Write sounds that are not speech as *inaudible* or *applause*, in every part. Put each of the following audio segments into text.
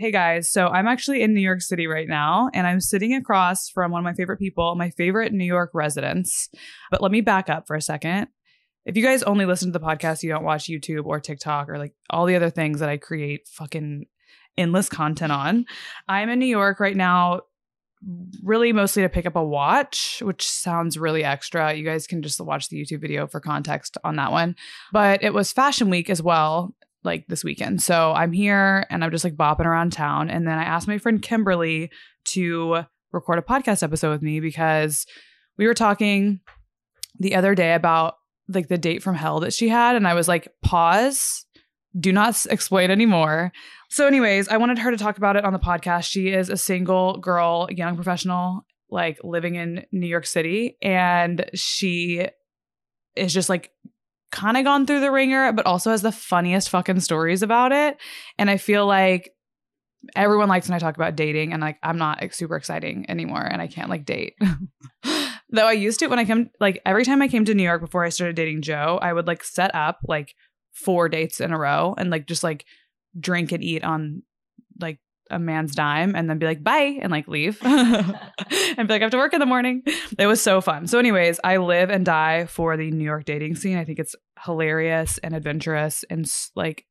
Hey guys, so I'm actually in New York City right now, and I'm sitting across from one of my favorite people, my favorite New York residents. But let me back up for a second. If you guys only listen to the podcast, you don't watch YouTube or TikTok or like all the other things that I create fucking endless content on. I'm in New York right now, really mostly to pick up a watch, which sounds really extra. You guys can just watch the YouTube video for context on that one. But it was Fashion Week as well like this weekend. So I'm here and I'm just like bopping around town. And then I asked my friend Kimberly to record a podcast episode with me because we were talking the other day about like the date from hell that she had. And I was like, pause, do not explain anymore. So, anyways, I wanted her to talk about it on the podcast. She is a single girl, young professional, like living in New York City. And she is just like kind of gone through the ringer, but also has the funniest fucking stories about it. And I feel like everyone likes when I talk about dating, and like I'm not like, super exciting anymore, and I can't like date. *laughs* Though I used to when I come like every time I came to New York before I started dating Joe, I would like set up like four dates in a row and like just like drink and eat on like a man's dime and then be like bye and like leave *laughs* *laughs* and be like I have to work in the morning. It was so fun. So anyways, I live and die for the New York dating scene. I think it's hilarious and adventurous and like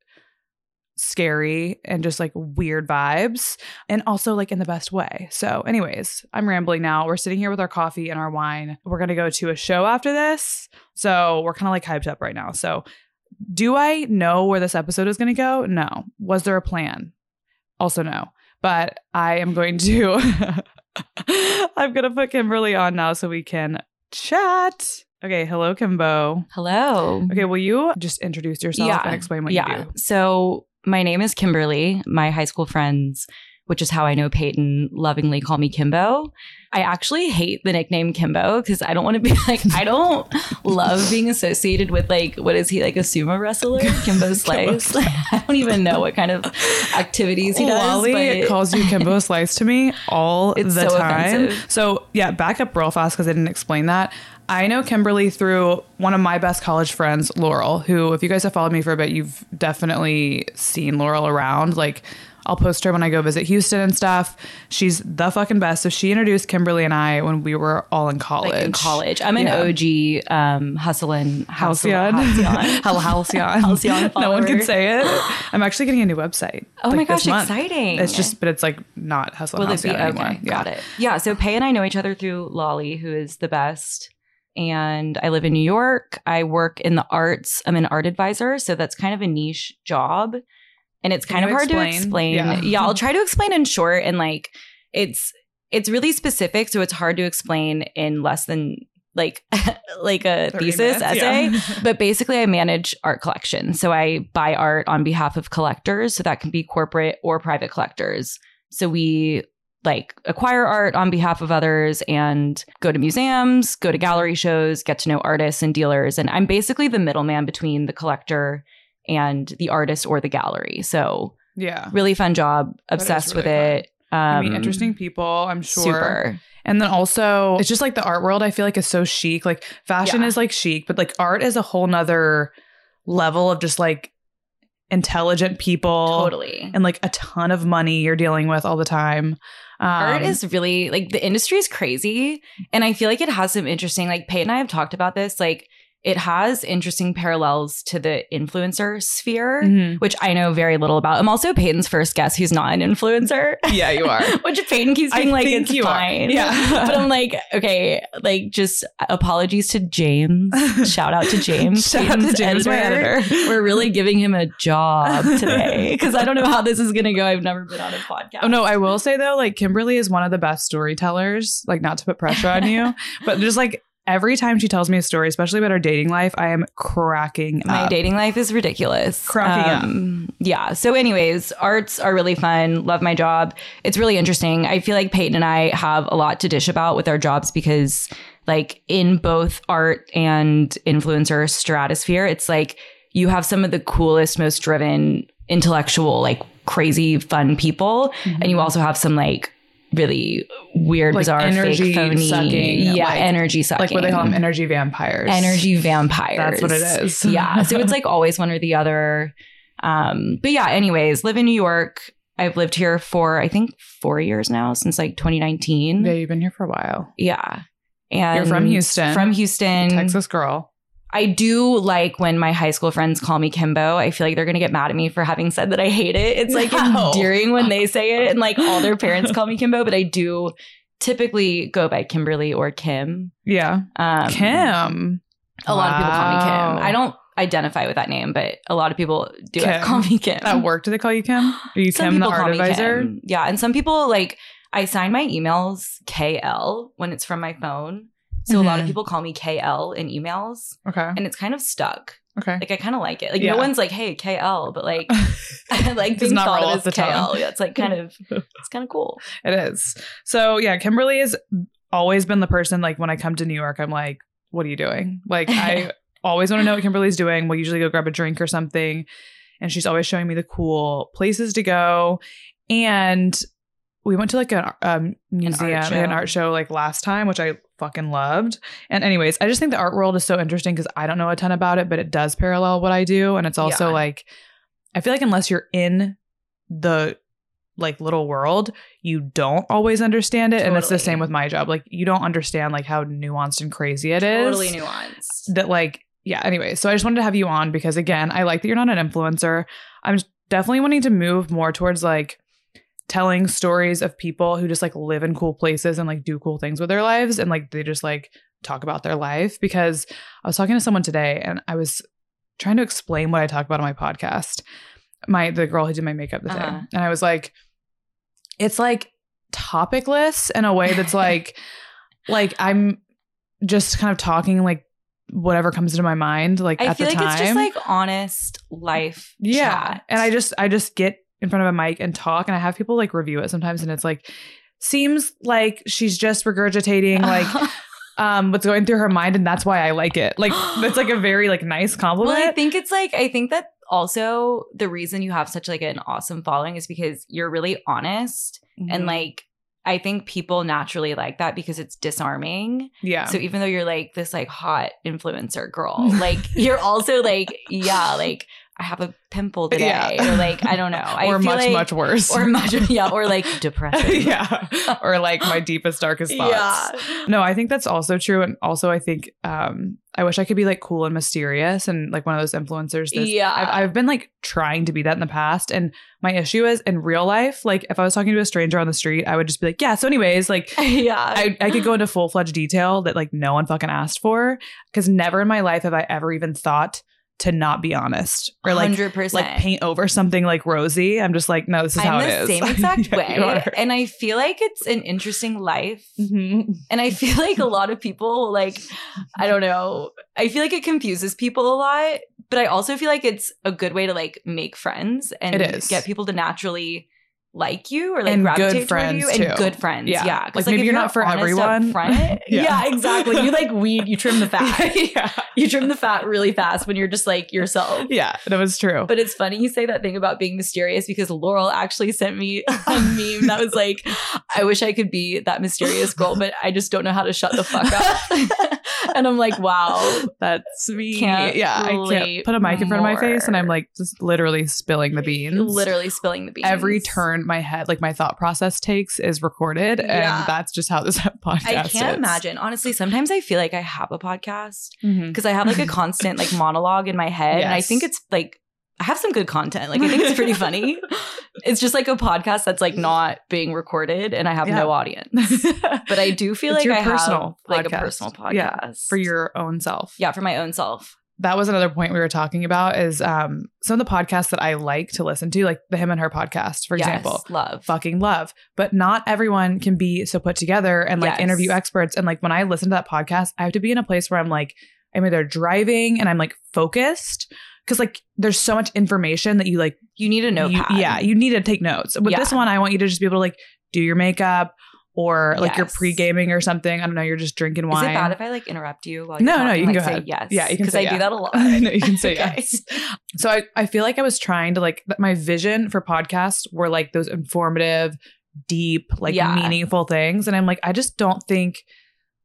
scary and just like weird vibes and also like in the best way. So anyways, I'm rambling now. We're sitting here with our coffee and our wine. We're going to go to a show after this. So we're kind of like hyped up right now. So do I know where this episode is going to go? No. Was there a plan? Also no. But I am going to *laughs* I'm going to put Kimberly on now so we can chat. Okay, hello Kimbo. Hello. Okay, will you just introduce yourself and explain what yeah. you do? So my name is Kimberly. My high school friends, which is how I know Payton, lovingly call me Kimbo. I actually hate the nickname Kimbo because I don't want to be *laughs* like I don't love being associated with like what is he like a sumo wrestler? *laughs* Kimbo Slice. *laughs* I don't even know what kind of activities he does. But calls you Kimbo Slice to me all It's the so time. offensive. So yeah, back up real fast because I didn't explain that. I know Kimberly through one of my best college friends, Laurel, who, if you guys have followed me for a bit, you've definitely seen Laurel around. Like, I'll post her when I go visit Houston and stuff. She's the fucking best. So she introduced Kimberly and I when we were all in college. like in college. I'm an Yeah. OG um hustling Halcyon. Halcyon. *laughs* Halcyon. Halcyon *laughs* no one can say it. I'm actually getting a new website. *gasps* Oh my like, this gosh, exciting. It's just, but it's like not Hustle Will it be Halcyon okay? anymore. Yeah. Got it. Yeah. So Pay and I know each other through Lolly, who is the best. And I live in New York. I work in the arts. I'm an art advisor. So that's kind of a niche job. And it's Can kind of hard to explain? explain. Yeah. *laughs* Yeah. I'll try to explain in short and like it's it's really specific. So it's hard to explain in less than like *laughs* like a thesis minutes, essay. yeah. *laughs* but basically I manage art collections. So I buy art on behalf of collectors. So that can be corporate or private collectors. So we like acquire art on behalf of others and go to museums, go to gallery shows, get to know artists and dealers. And I'm basically the middleman between the collector and the artist or the gallery. So yeah. really fun job, That is obsessed with really it. Um, you meet interesting people, I'm sure. Super. And then also, it's just like the art world, I feel like is so chic. Like fashion Yeah. is like chic, but like art is a whole nother level of just like intelligent people. Totally. And like a ton of money you're dealing with all the time. Um, art is really like the industry is crazy and i feel like it has some interesting like pay and i have talked about this like it has interesting parallels to the influencer sphere, Mhm. which I know very little about. I'm also Payton's first guest who's not an influencer. *laughs* Yeah, you are. *laughs* Which Payton keeps I being like, it's you are. fine. Yeah. *laughs* but I'm like, okay, like just apologies to James. Shout out to James. Shout out to Payton's James, my editor. We're really giving him a job today because I don't know how this is going to go. I've never been on a podcast. Oh no, I will say though, like Kimberly is one of the best storytellers. Like, not to put pressure on you, but just like every time she tells me a story, especially about her dating life, I am cracking My up. dating life is ridiculous. Cracking up. up. Yeah. So, anyways, arts are really fun. Love my job. It's really interesting. I feel like Payton and I have a lot to dish about with our jobs because, like, in both art and influencer stratosphere, it's like you have some of the coolest, most driven, intellectual, like crazy, fun people, mm-hmm. and you also have some like really weird, Like bizarre, energy fake, phony, sucking, yeah, like- energy sucking, like what they call them, energy vampires. energy vampires. That's what it is. *laughs* yeah. So it's like always one or the other. Um, but yeah, anyways, live in New York. I've lived here for I think four years now, since like 2019. Yeah, you've been here for a while. Yeah. And You're from Houston. From Houston. Texas girl. I do like when my high school friends call me Kimbo. I feel like they're gonna get mad at me for having said that I hate it. It's like No. endearing when they say it, and like all their parents call me *laughs* Kimbo, but I do typically go by Kimberly or Kim. Yeah. Um, Kim. A lot of people call me Kim. I don't identify with that name, but a lot of people do call me Kim. At work, do they call you Kim? *gasps* Are you Some Kim, the art advisor? Kim. Yeah, and some people like I sign my emails KL when it's from my phone. So a lot of Mhm. people call me KL in emails, Okay. and it's kind of stuck. Okay. Like I kind of like it. Like Yeah. no one's like, "Hey, KL," but like I *laughs* *laughs* like being not thought of as the. KL. Yeah, it's like kind of *laughs* it's kind of cool. It is. So yeah, Kimberly has always been the person like when I come to New York, I'm like, what are you doing? Like I always want to know what Kimberly's doing. We'll usually go grab a drink or something. And she's always showing me the cool places to go. And we went to like a um, museum, art an art show like last time, which I fucking loved. And anyways, I just think the art world is so interesting because I don't know a ton about it, but it does parallel what I do. And it's also Yeah. like, I feel like unless you're in the like little world, you don't always understand it. And it's the same with my job. Like you don't understand like how nuanced and crazy it is. Totally nuanced. That like, yeah, anyway. So I just wanted to have you on because again, I like that you're not an influencer. I'm definitely wanting to move more towards like telling stories of people who just like live in cool places and like do cool things with their lives and like they just like talk about their life because I was talking to someone today and I was trying to explain what I talk about on my podcast. My the girl who did my makeup the Uh-huh. thing. And I was like it's like topicless in a way that's *laughs* like like I'm just kind of talking like whatever comes into my mind like I at feel the like time. it's just like honest life. Yeah. chat. And I just I just get in front of a mic and talk and I have people like review it sometimes and it's like seems like she's just regurgitating like *laughs* um what's going through her mind and that's why I like it. Like *gasps* that's like a very like nice compliment. Well, I think it's like I think that also the reason you have such like an awesome following is because you're really honest Mm-hmm. and like I think people naturally like that because it's disarming. yeah. So even though you're like this like hot influencer girl, *laughs* like you're also like yeah, like I have a pimple today Yeah. or like I don't know. *laughs* I or much like- much worse. or much *laughs* yeah, or like depression. *laughs* yeah. Or like my deepest darkest thoughts. Yeah. No, I think that's also true. And also, I think um, I wish I could be like cool and mysterious and like one of those influencers. Yeah. I've, I've been like trying to be that in the past. And my issue is in real life, like if I was talking to a stranger on the street, I would just be like, yeah. So, anyways, like yeah. I, I could go into full fledged detail that like no one fucking asked for because never in my life have I ever even thought to not be honest or like 100%. like paint over something like rosy. I'm just like, no, this is how I'm it the same *laughs* exact Yeah, way. And I feel like it's an interesting life. Mhm. And I feel like a lot of people, like, I don't know, I feel like it confuses people a lot, but I also feel like it's a good way to like make friends and is. get people to naturally like you or like And gravitate good toward friends, you too. and good friends. Yeah. Yeah. 'Cause, Like, maybe if you're not for everyone. front, *laughs* Yeah. yeah. *laughs* exactly. You like weed, you trim the fat. *laughs* yeah. you trim the fat really fast when you're just like yourself. Yeah, that was true. But it's funny you say that thing about being mysterious because Laurel actually sent me a meme that was like, I wish I could be that mysterious girl, but I just don't know how to shut the fuck up. And I'm like, wow. That's me. Yeah, I can't put a mic in front of my face and I'm like just literally spilling the beans. Literally spilling the beans. Every turn my head, like my thought process takes, is recorded, Yeah. and that's just how this *laughs* podcast. I can't is. imagine. Honestly, sometimes I feel like I have a podcast mm-hmm. because I have like a *laughs* constant like monologue in my head. And I think it's like I have some good content. Like I think it's pretty funny. *laughs* It's just like a podcast that's like not being recorded and I have Yeah. no audience. *laughs* But I do feel It's like I personal have like a personal podcast. Yeah, for your own self. Yeah, for my own self. that was another point we were talking about is um some of the podcasts that I like to listen to, like the him and her podcast, for Yes, example. love. Fucking love. But not everyone can be so put together and like Yes. interview experts. And like when I listen to that podcast, I have to be in a place where I'm like, I'm either driving and I'm like focused. Cause like there's so much information that you like You need a you- notepad. yeah, you need to take notes. With this one, I want you to just be able to like do your makeup or like you're pre gaming or something. I don't know, you're just drinking wine. Is it bad if I like interrupt you? While No, you're no, you can Like, go say ahead. Yes. Yeah, you can because I do that a lot. *laughs* no, you can say *laughs* Okay. yes. So I, I feel like I was trying to like my vision for podcasts were like those informative, deep, like Yeah. meaningful things. And I'm like, I just don't think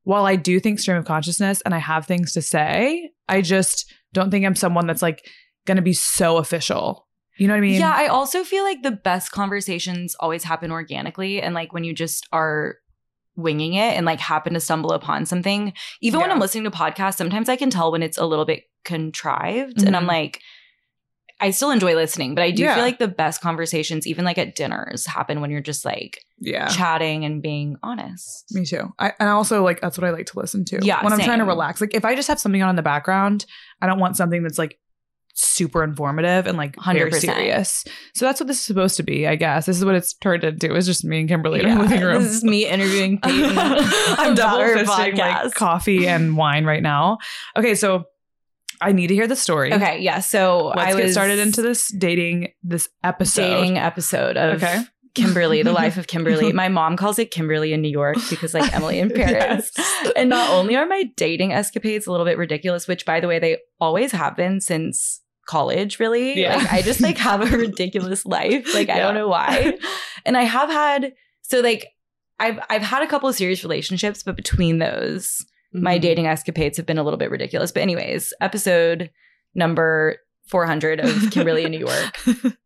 while I do think stream of consciousness and I have things to say, I just don't think I'm someone that's like gonna be so official. You know what I mean? yeah, I also feel like the best conversations always happen organically and like when you just are winging it and like happen to stumble upon something. Even when I'm listening to podcasts, sometimes I can tell when it's a little bit contrived and I'm Mhm. like I still enjoy listening, but I do Yeah. feel like the best conversations even like at dinners happen when you're just like Yeah. chatting and being honest. Me too. I and also like that's what I like to listen to. Yeah, When I'm trying to relax. Like if I just have something on in the background, I don't want something that's like super informative and like very 100%. serious. So that's what this is supposed to be, I guess. This is what it's turned into. It's just me and Kimberly in Yeah, our living room. This is me interviewing *laughs* Payton. I'm double fisting like coffee and wine right now. Okay, so I need to hear the story. Okay, yeah. So Let's I get was started into this dating this episode. dating episode of Okay. Kimberly, the *laughs* life of Kimberly. My mom calls it Kimberly in New York because like Emily in *laughs* Paris. Yes. And not only are my dating escapades a little bit ridiculous, which by the way, they always have been since college, really. Yeah. Like I just like have a *laughs* ridiculous life. Like I don't know why. And I have had so like I've I've had a couple of serious relationships, but between those, my Mhm. dating escapades have been a little bit ridiculous. But anyways, episode number 400 of Kimberly in New York. *laughs*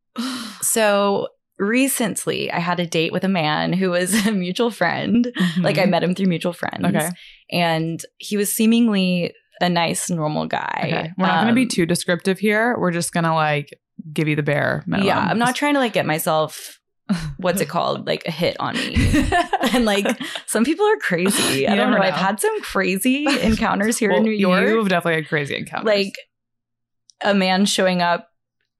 So recently I had a date with a man who was *laughs* a mutual friend. Like I met him through mutual friends. Mm-hmm. Okay. And he was seemingly a nice, normal guy. Okay. We're not going to be Um, too descriptive here. We're just going to like give you the bare minimum. Yeah, I'm not trying to like get myself what's it called? Like a hit on me. *laughs* and like some people are crazy. I don't know. never I've had some crazy *laughs* encounters here Well, in New York. You've definitely had crazy encounters. like a man showing up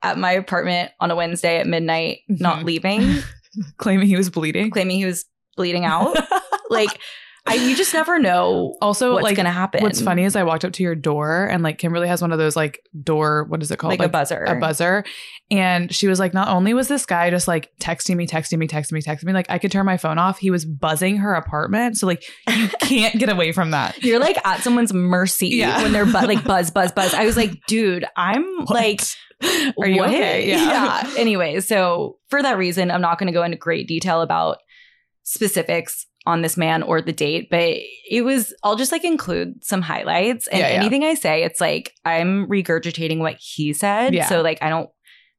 at my apartment on a Wednesday at midnight, not Mhm. leaving, *laughs* claiming he was bleeding. claiming he was bleeding out. like I, you just never know Also, what's like gonna happen. What's funny is I walked up to your door and like Kimberly has one of those like door, what is it called? like, a buzzer. a buzzer. And she was like, not only was this guy just like texting me, texting me, texting me, texting me, like I could turn my phone off. He was buzzing her apartment. So like you *laughs* can't get away from that. You're like at someone's mercy Yeah. when they're bu- like buzz, buzz, buzz. I was like, *laughs* dude, I'm like, Are you what? okay? *laughs* Yeah. Anyway, so for that reason, I'm not going to go into great detail about specifics on this man or the date, but it was, I'll just like include some highlights. And Yeah, yeah. anything I say, it's like I'm regurgitating what he said. Yeah. So like, I don't,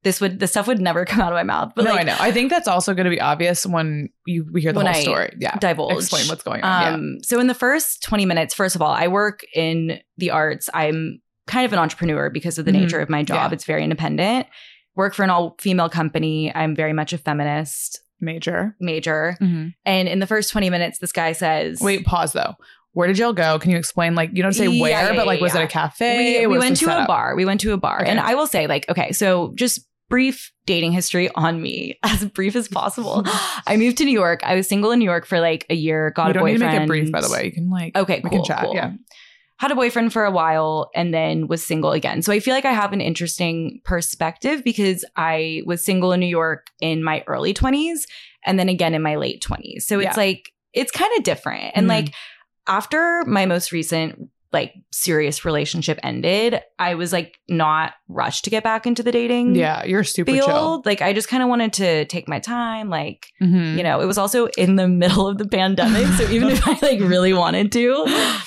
this would, this stuff would never *laughs* come out of my mouth. But no, like, I know. I think that's also going to be obvious when you we hear the whole I story. Yeah. divulge. Explain what's going on. Um, So in the first 20 minutes, first of all, I work in the arts. I'm kind of an entrepreneur because of the Mhm. nature of my job. It's very independent. Work for an all female company. I'm very much a feminist. Major. major. Mhm. And in the first 20 minutes, this guy says, Wait, pause though. Where did y'all go? Can you explain? Like, you don't say Yeah, where, yeah, but like, yeah, was it a cafe? we, we went to a bar. We went to a bar. Okay. And I will say, like, okay, so just brief dating history on me, *laughs* as brief as possible. *laughs* I moved to New York. I was single in New York for like a year, got You a don't need boyfriend. to make it brief, by the way. You can like, Okay, we cool. can chat. cool. Yeah. Had a boyfriend for a while and then was single again. So I feel like I have an interesting perspective because I was single in New York in my early 20s and then again in my late 20s. So it's Yeah. like, it's kind of different. And Mhm. like, after my most recent like serious relationship ended, I was like not rushed to get back into the dating Yeah, you're super chill. Like I just kind of wanted to take my time. Like, Mhm. you know, it was also in the middle of the pandemic. So even if I like really wanted to,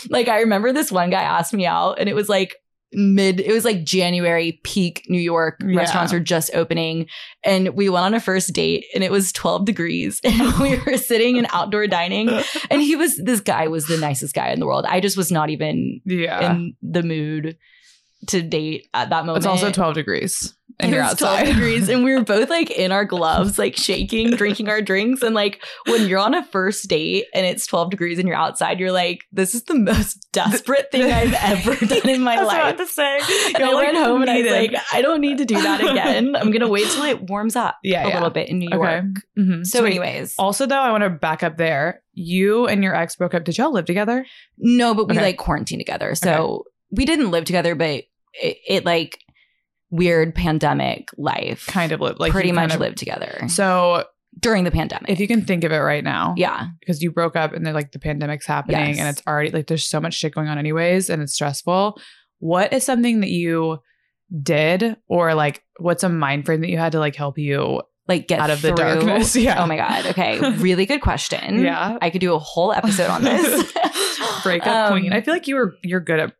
like I remember this one guy asked me out and it was like mid it was like January peak New York Yeah. restaurants were just opening and we went on a first date and it was 12 degrees *laughs* and we were sitting in outdoor dining and he was this guy was the nicest guy in the world. I just was not even yeah. in the mood to date at that moment. it's also 12 degrees and It you're was 12 outside. degrees and we were *laughs* both like in our gloves like shaking drinking our drinks and like when you're on a first date and it's 12 degrees and you're outside you're like this is the most *laughs* desperate thing i've ever *laughs* done in my I was life to say. and You're, I like, went home and I was like, I don't need to do that again. I'm gonna wait till it warms up Yeah, a yeah. little bit in New York. Okay. Mhm. So, wait, anyways, Also, though, I want to back up there. You and your ex broke up. Did y'all live together? no, but we Okay. like quarantined together. So we didn't live together, but it, it like weird pandemic life Kind of. Like pretty much kind of- lived together So, during the pandemic. if you can think of it right now, yeah. because you broke up and then like the pandemic's happening Yes. and it's already like there's so much shit going on anyways and it's stressful. What is something that you did or like what's a mind frame that you had to like help you like get out of the darkness? *laughs* Yeah. Oh my god. Okay, *laughs* really good question. Yeah. I could do a whole episode on this. *laughs* breakup Um, queen. I feel like you were you're good at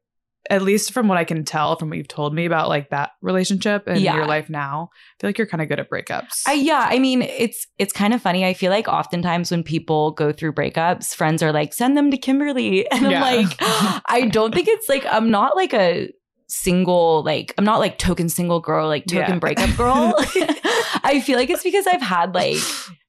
at least from what I can tell from what you've told me about like that relationship and Yeah. your life now. I feel like you're kind of good at breakups. I, yeah, I mean, it's it's kind of funny. I feel like oftentimes when people go through breakups, friends are like, "Send them to Kimberly," *laughs* and Yeah. I'm like, I don't think it's like I'm not like a single like I'm not like token single girl, like token Yeah. breakup girl. *laughs* I feel like it's because I've had like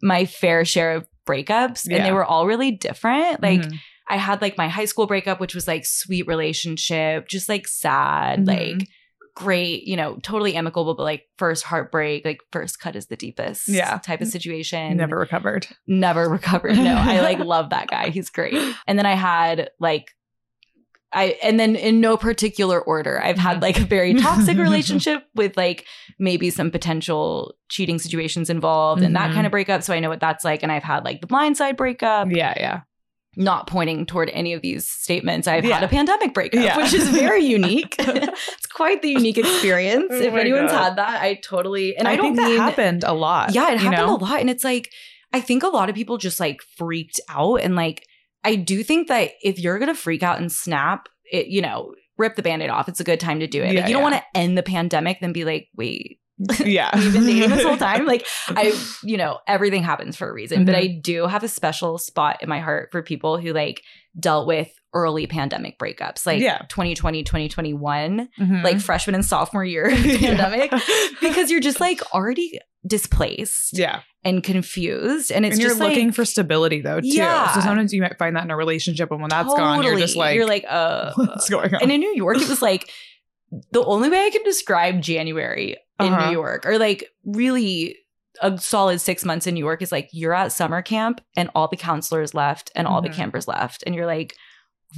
my fair share of breakups, and they were all really different. Like Mhm. I had like my high school breakup, which was like sweet relationship, just like sad, Mhm. like great, you know, totally amicable, but like first heartbreak, like first cut is the deepest Yeah. type of situation. never recovered. never *laughs* recovered. No, I like *laughs* love that guy. He's great. And then I had like I and then in no particular order, I've had like a very toxic *laughs* relationship with like maybe some potential cheating situations involved and that kind of breakup. So I know what that's like. And I've had like the blindside breakup Yeah, yeah. Not pointing toward any of these statements. I've Yeah. had a pandemic breakup, Yeah. which is very *laughs* unique. *laughs* it's quite the unique experience. Oh if anyone's God. had that, I totally and I, I, don't think that mean, happened a lot. Yeah, it happened know? a lot, and it's like I think a lot of people just like freaked out, and like I do think that if you're gonna freak out and snap, it you know rip the band-aid off. It's a good time to do it. Yeah, like you don't want to end the pandemic, then be like, wait, *laughs* Yeah. *laughs* we've been dating this whole time. Like *laughs* I, you know, everything happens for a reason. But Mhm. I do have a special spot in my heart for people who like dealt with early pandemic breakups, like Yeah. 2020, 2021, Mhm. like freshman and sophomore year pandemic, because you're just like already displaced yeah. and confused. And it's and you're just looking like, for stability though too. Yeah. So sometimes you might find that in a relationship and when that's gone, you're just like, you're like, uh, what's going on? and in New York, it was like the only way I can describe January in Uh-huh. New York, or like really a solid six months in New York, is like you're at summer camp and all the counselors left and all Mhm. the campers left, and you're like,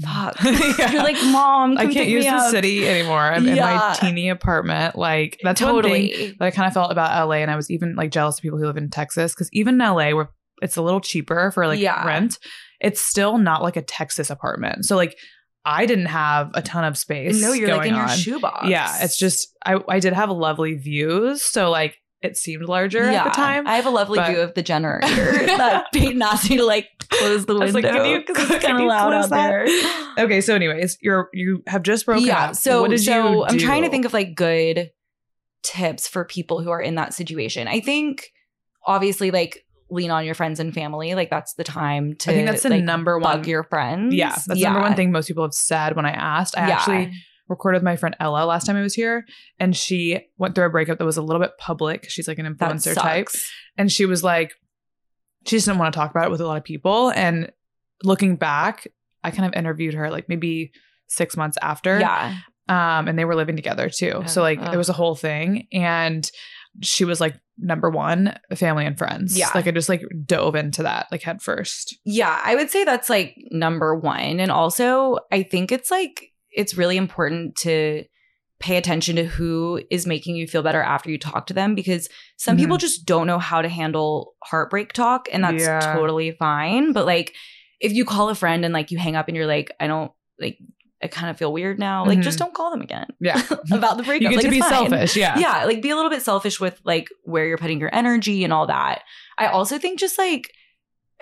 fuck. *laughs* Yeah. You're like, mom, I can't use the up." city anymore. I'm in my teeny apartment. Like that's one thing totally. that I kind of felt about LA, and I was even like jealous of people who live in Texas because even in LA, where it's a little cheaper for like Yeah. rent, it's still not like a Texas apartment. So like I didn't have a ton of space. no, you're like in your on. shoebox. Yeah, it's just I I did have lovely views, so like it seemed larger at the time. I have a lovely but- view of the generator *laughs* that Payton asked me to like close the I was window like, can you- it's *laughs* kind of loud out that? there. okay, so anyways, you're you have just broken yeah. up. So what did so you I'm trying to think of like good tips for people who are in that situation. I think obviously like lean on your friends and family. Like that's the time to I think that's the like, number one. bug your friends. yeah, that's the number one thing most people have said when I asked. I Yeah. actually recorded with my friend Ella last time I was here, and she went through a breakup that was a little bit public. She's like an influencer type, and she was like, she just didn't want to talk about it with a lot of people. And looking back, I kind of interviewed her like maybe six months after. Yeah. um, and they were living together too. so Oh, like it was a whole thing, and she was like number one, family and friends. Yeah. like I just like dove into that like head first. Yeah, I would say that's like number one. And also, I think it's like, it's really important to pay attention to who is making you feel better after you talk to them because some Mhm. people just don't know how to handle heartbreak talk and that's Yeah. totally fine. But like, if you call a friend and like you hang up and you're like, I don't like, I kind of feel weird now. Like, Mhm. just don't call them again Yeah. *laughs* about the breakup. you get Like, to be fine. selfish. Yeah. Yeah, like be a little bit selfish with like where you're putting your energy and all that. I also think just like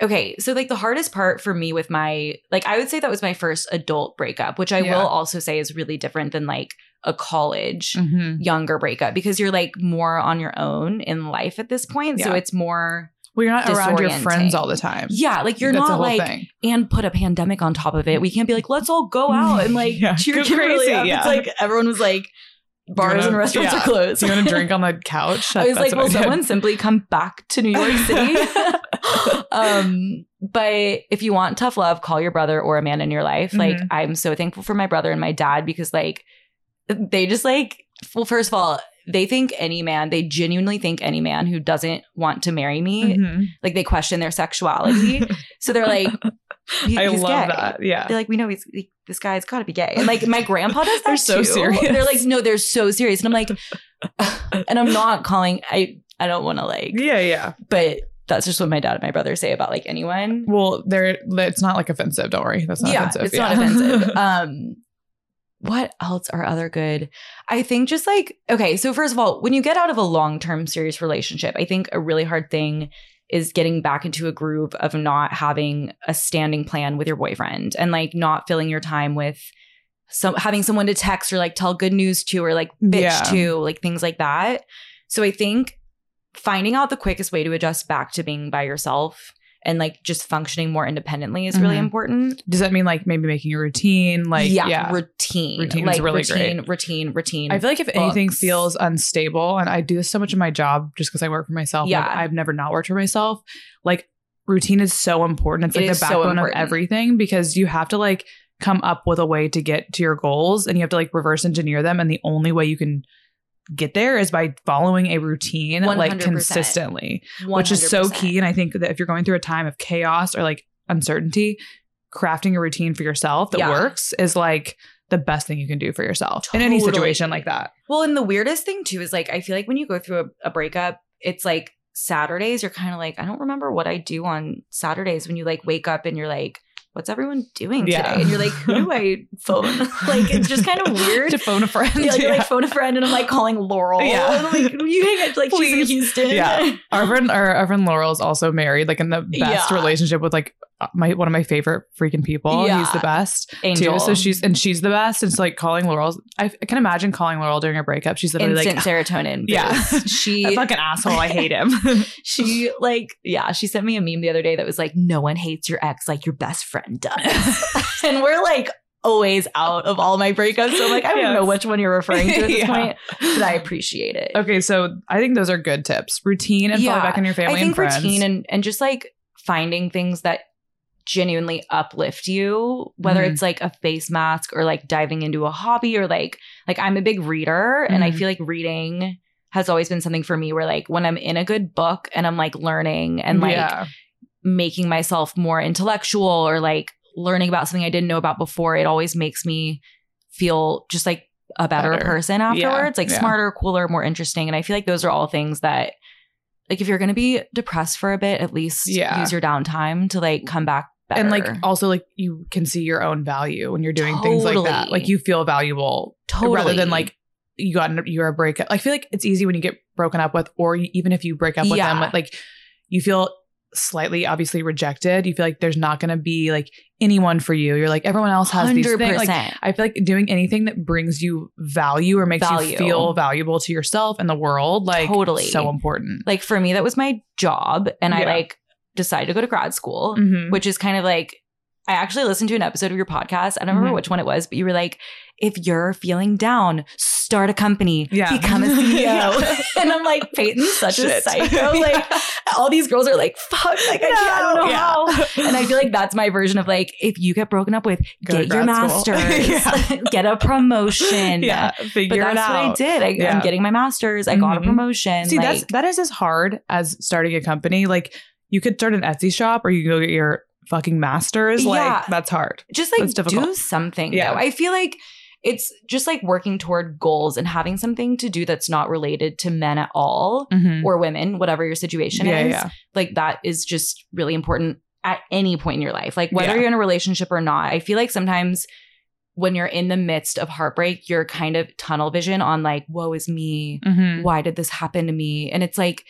okay, so like the hardest part for me with my like I would say that was my first adult breakup, which I Yeah. will also say is really different than like a college Mhm. younger breakup because you're like more on your own in life at this point. So it's more Well, you're not around your friends all the time. yeah, like you're That's not like thing. and put a pandemic on top of it. We can't be like, let's all go *laughs* out and like Yeah, cheer crazy, up. yeah. It's like everyone was like, bars wanna- and restaurants yeah. are closed. You want to *laughs* drink on the couch? I was like, will someone simply come back to New York *laughs* City? um, but if you want tough love, call your brother or a man in your life. Like, Mhm. I'm so thankful for my brother and my dad because, like, they just like, well, first of all, they think any man, they genuinely think any man who doesn't want to marry me, Mhm. like, they question their sexuality. so they're like, *laughs* he- I love gay. that. Yeah. They're like, we know he's he- this guy's got to be gay, and like my grandpa does *laughs* that They're so too. serious. They're like, no, they're so serious, and I'm like, *laughs* and I'm not calling. I I don't want to like, yeah, yeah. but that's just what my dad and my brother say about like anyone. Well, there. It's not like offensive. Don't worry. That's not yeah, offensive. it's yeah. not offensive. um, what else are other good? I think just like okay, so first of all, when you get out of a long term serious relationship, I think a really hard thing is getting back into a groove of not having a standing plan with your boyfriend and like not filling your time with some having someone to text or like tell good news to or like bitch Yeah. to like things like that. So I think finding out the quickest way to adjust back to being by yourself and like just functioning more independently is really Mhm. important. Does that mean like maybe making a routine? Like yeah. routine. Routine like is really routine, great. routine, routine. I feel like if anything feels unstable, and I do this so much in my job just because I work for myself. Yeah. like, I've never not worked for myself. Like routine is so important. It's like is the so backbone of everything because you have to like come up with a way to get to your goals, and you have to like reverse engineer them. And the only way you can get there is by following a routine like 100%. consistently which is so key. And I think that if you're going through a time of chaos or like uncertainty, crafting a routine for yourself that Yeah. works is like the best thing you can do for yourself in any situation like that. Well, and the weirdest thing too is like I feel like when you go through a, a breakup, it's like Saturdays, you're kind of like, I don't remember what I do on Saturdays when you like wake up and you're like, what's everyone doing Yeah. today? And you're like, who do I *laughs* phone? *laughs* like it's just kind of *laughs* weird. to phone a friend. Yeah, like, you're yeah. like phone a friend, and I'm like calling Laurel. Yeah. and I'm like, you hang out like she's in Houston. Yeah. our friend, our, our friend Laurel is also married, like in the best Yeah. relationship with like Uh, my one of my favorite freaking people. Yeah. He's the best Angel. too. So she's and she's the best. It's like calling Laurel. I, I can imagine calling Laurel during a breakup. She's literally instant like, *laughs* serotonin. Yeah. she *laughs* that fucking asshole. I hate him. *laughs* she like yeah she sent me a meme the other day that was like no one hates your ex like your best friend does and we're like always out of all my breakups so I'm like i don't Yes. know which one you're referring to at this Yeah. point but i appreciate it Okay, so I think those are good tips. Routine and Yeah, fall back on your family i think and friends. routine and and just like finding things that genuinely uplift you whether Mhm. it's like a face mask or like diving into a hobby or like like i'm a big reader and i Mhm. feel like reading has always been something for me where like when i'm in a good book and i'm like learning and like yeah. making myself more intellectual or like learning about something I didn't know about before, it always makes me feel just like a better, Better. person Yeah, afterwards, like yeah. smarter, cooler, more interesting. And I feel like those are all things that like if you're going to be depressed for a bit, at least Yeah. use your downtime to like come back better. and like also like you can see your own value when you're doing things like that. Like you feel valuable totally rather than like you got you're a breakup. I feel like it's easy when you get broken up with, or even if you break up with Yeah. them, like you feel slightly obviously rejected. You feel like there's not going to be like anyone for you. You're like everyone else has these things. Like I feel like doing anything that brings you value or makes Value. you feel valuable to yourself and the world, like Totally. so important. like for me, that was my job. And I like decided to go to grad school. Mhm. which is kind of like I actually listened to an episode of your podcast. I don't remember Mhm. which one it was, but you were like, if you're feeling down, start a company, Yeah. become a *laughs* CEO. Yeah. *laughs* and I'm like, Payton's such a Shit. psycho. *laughs* Like all these girls are like, fuck, like I, can't, I don't know how. And I feel like that's my version of like, if you get broken up with, Go get your master's, get a promotion. yeah, But figure that's it out. what I did. I. I'm getting my master's. I got a Mhm. promotion. See, like, that's that is as hard as starting a company. Like you could start an Etsy shop or you can go get your fucking masters. Yeah. Like that's hard. just like That's difficult. do something Yeah. though. I feel like it's just like working toward goals and having something to do that's not related to men at all Mhm. or women, whatever your situation Yeah, is. yeah. Like that is just really important at any point in your life. Like whether Yeah. you're in a relationship or not. I feel like sometimes when you're in the midst of heartbreak, you're kind of tunnel vision on like, woe is me. Mhm. Why did this happen to me? And it's like,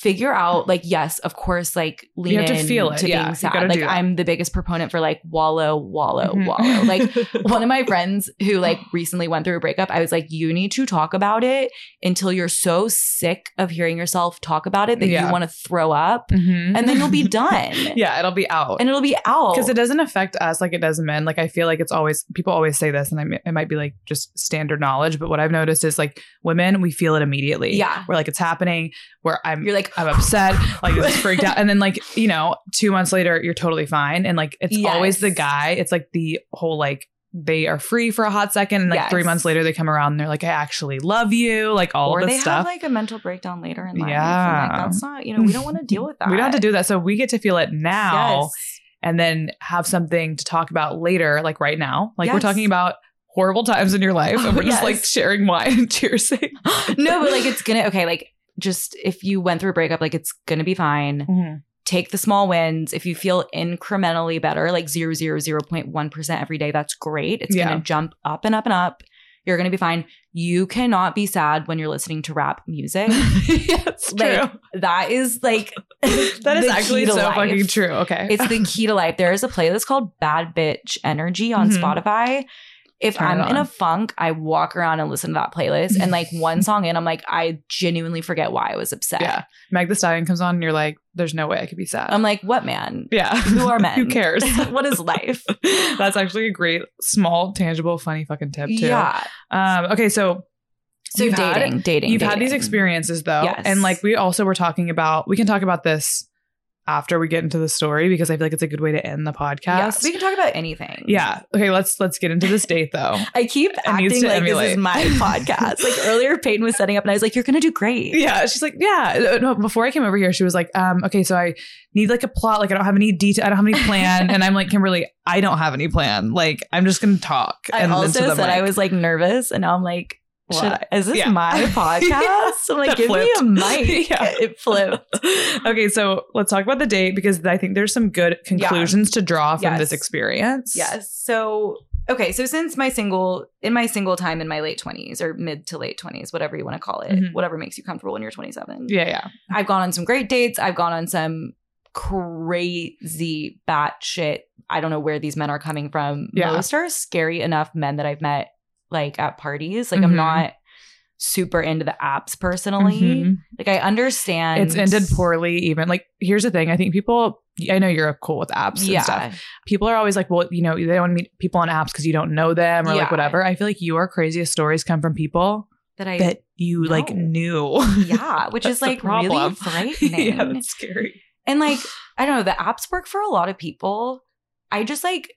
figure out like yes of course like lean You have to feel it. to Yeah, being sad like i'm the biggest proponent for like wallow wallow Mhm. wallow like *laughs* one of my friends who like recently went through a breakup, I was like, you need to talk about it until you're so sick of hearing yourself talk about it that Yeah. you want to throw up, Mhm. and then you'll be *laughs* done. yeah, it'll be out. And it'll be out. because it doesn't affect us like it does men. Like I feel like it's always people always say this, and I, it might be like just standard knowledge. But what I've noticed is like women, we feel it immediately. Yeah. we're like it's happening. Where I'm, You're like, I'm upset, like it's freaked out, *laughs* and then like you know, two months later, you're totally fine. And like it's Yes. always the guy. It's like the whole like they are free for a hot second, and like Yes. three months later, they come around and they're like, I actually love you, like all or of they stuff. have like a mental breakdown later in life. Yeah. Like, that's not, you know, we don't want to deal with that. *laughs* we don't have to do that, so we get to feel it now. Yes. and then have something to talk about later, like right now. Like we're talking about horrible times in your life, and we're just Yes. like sharing wine and cheersing. *gasps* no, but like it's gonna okay, like just if you went through a breakup, like it's gonna be fine. Take the small wins. If you feel incrementally better, like zero zero zero point one percent every day, that's great. It's Yeah. gonna jump up and up and up. You're gonna be fine. You cannot be sad when you're listening to rap music. *laughs* yeah, it's true. That is like *laughs* that is actually so life. fucking true. Okay, It's the key to life. There is a playlist called Bad Bitch Energy on Mhm. Spotify. If Turn I'm in a funk, I walk around and listen to that playlist. And like *laughs* one song in, I'm like, I genuinely forget why I was upset. yeah. Meg the Stallion comes on, and you're like, "There's no way I could be sad." I'm like, what man? yeah, Who are *laughs* men? Who cares? *laughs* what is life? That's actually a great, small, tangible, funny fucking tip too. Yeah. Um. Okay. So So You've had- dating, dating. You've had these experiences though. Yes. And like we also were talking about we can talk about this after we get into the story because I feel like it's a good way to end the podcast. Yeah, we can talk about anything. Yeah. Okay, let's let's get into this date though. *laughs* I keep needs acting like emulate. this is my *laughs* podcast. Like earlier, Payton was setting up, and I was like, "You're gonna do great." Yeah, she's like, yeah. Uh, No, before I came over here, she was like, um, okay, so I need like a plot. Like, I don't have any detail. I don't have any plan. *laughs* and I'm like, Kimberly, I don't have any plan. Like, I'm just gonna talk. I and also said I was like nervous, and now I'm like, should I, is this Yeah. my *laughs* podcast? I'm like, give me a mic. *laughs* Yeah. It flipped. okay, so let's talk about the date because I think there's some good conclusions to draw from Yes. this experience. Yes. So okay, so since my single in my single time in my late 20s or mid to late 20s, whatever you want to call it, Mhm. whatever makes you comfortable when you're 27. Yeah, yeah. I've gone on some great dates. I've gone on some crazy batshit. I don't know where these men are coming from. Yeah. Most are scary enough men that I've met like at parties. Like Mhm. I'm not super into the apps personally. Mhm. Like I understand It's ended poorly, even. Like, here's the thing. I think people, I know you're cool with apps and Yeah. stuff. People are always like, well, you know, they don't want to meet people on apps because you don't know them or like whatever. I feel like your craziest stories come from people That I that you like knew. yeah, *laughs* which is like really *laughs* frightening. yeah, that's scary. And like, *sighs* I don't know, the apps work for a lot of people. I just like,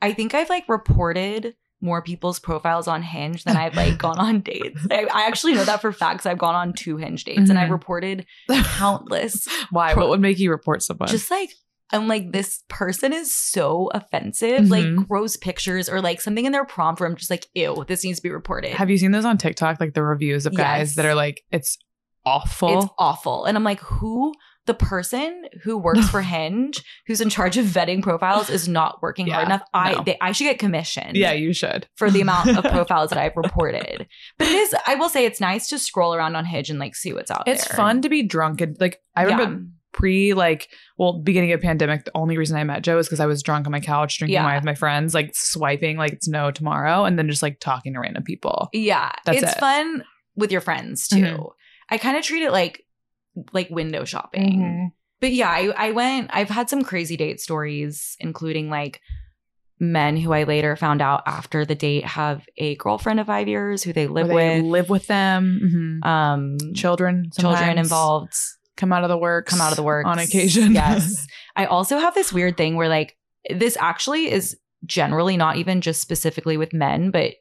I think I've like reported more people's profiles on Hinge than I've like gone on dates. I, I actually know that for facts. I've gone on two Hinge dates and I've Mhm. reported *laughs* countless. Why? Pro- what would make you report someone? Just like, I'm like, this person is so offensive. Mhm. Like, gross pictures or like something in their prompt where I'm just like, ew, this needs to be reported. Have you seen those on TikTok? Like the reviews of guys Yes. that are like, it's awful. It's awful. And I'm like, who the person who works for *laughs* Hinge, who's in charge of vetting profiles, is not working Yeah, hard enough. I no. they, I should get commission. yeah, you should. For the amount of *laughs* profiles that I've reported. But it is, I will say it's nice to scroll around on Hinge and like see what's out It's there. It's fun to be drunk and like I remember Yeah. pre like well beginning of pandemic the only reason I met Joe is because I was drunk on my couch drinking Yeah. wine with my friends like swiping like it's no tomorrow and then just like talking to random people. Yeah. That's it's it. fun with your friends too. Mhm. I kind of treat it like like window shopping. Mm-hmm. But yeah, I, I went, I've had some crazy date stories, including like men who I later found out after the date have a girlfriend of five years who they live they with. live with them. Mhm. um Children, children involved come out of the work, come out of the work on occasion. yes *laughs* i also have this weird thing where like this actually is generally not even just specifically with men but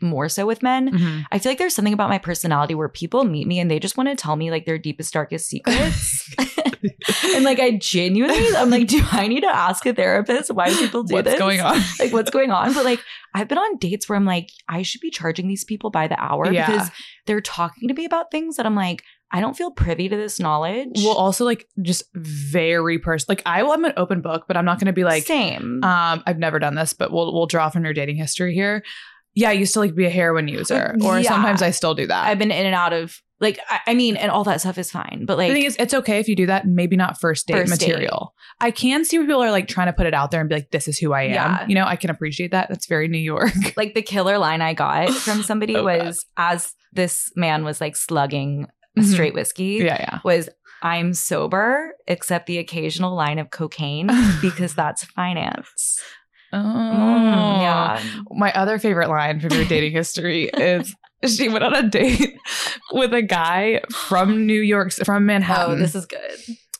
more so with men Mhm. i feel like there's something about my personality where people meet me and they just want to tell me like their deepest darkest secrets *laughs* and like i genuinely i'm like do i need to ask a therapist why do people do What's this going on? *laughs* like what's going on but like i've been on dates where i'm like i should be charging these people by the hour Yeah. because they're talking to me about things that i'm like I don't feel privy to this knowledge. Well, also like just very personal. Like I, I am an open book, but I'm not going to be like, same. um, I've never done this, but we'll we'll draw from your dating history here. Yeah, I used to like be a heroin user, or Yeah. sometimes I still do that. I've been in and out of like I, I mean, and all that stuff is fine, but like the thing is, it's okay if you do that. Maybe not first date First date. material. I can see where people are like trying to put it out there and be like, "This is who I am." Yeah. You know, I can appreciate that. That's very New York. *laughs* like the killer line I got *laughs* from somebody Oh, God. was as this man was like slugging a Mhm. straight whiskey yeah, yeah. was I'm sober except the occasional line of cocaine *laughs* because that's finance. Oh, Mm, yeah. My other favorite line from your dating history *laughs* is she went on a date with a guy from New York, from Manhattan. Oh, this is good.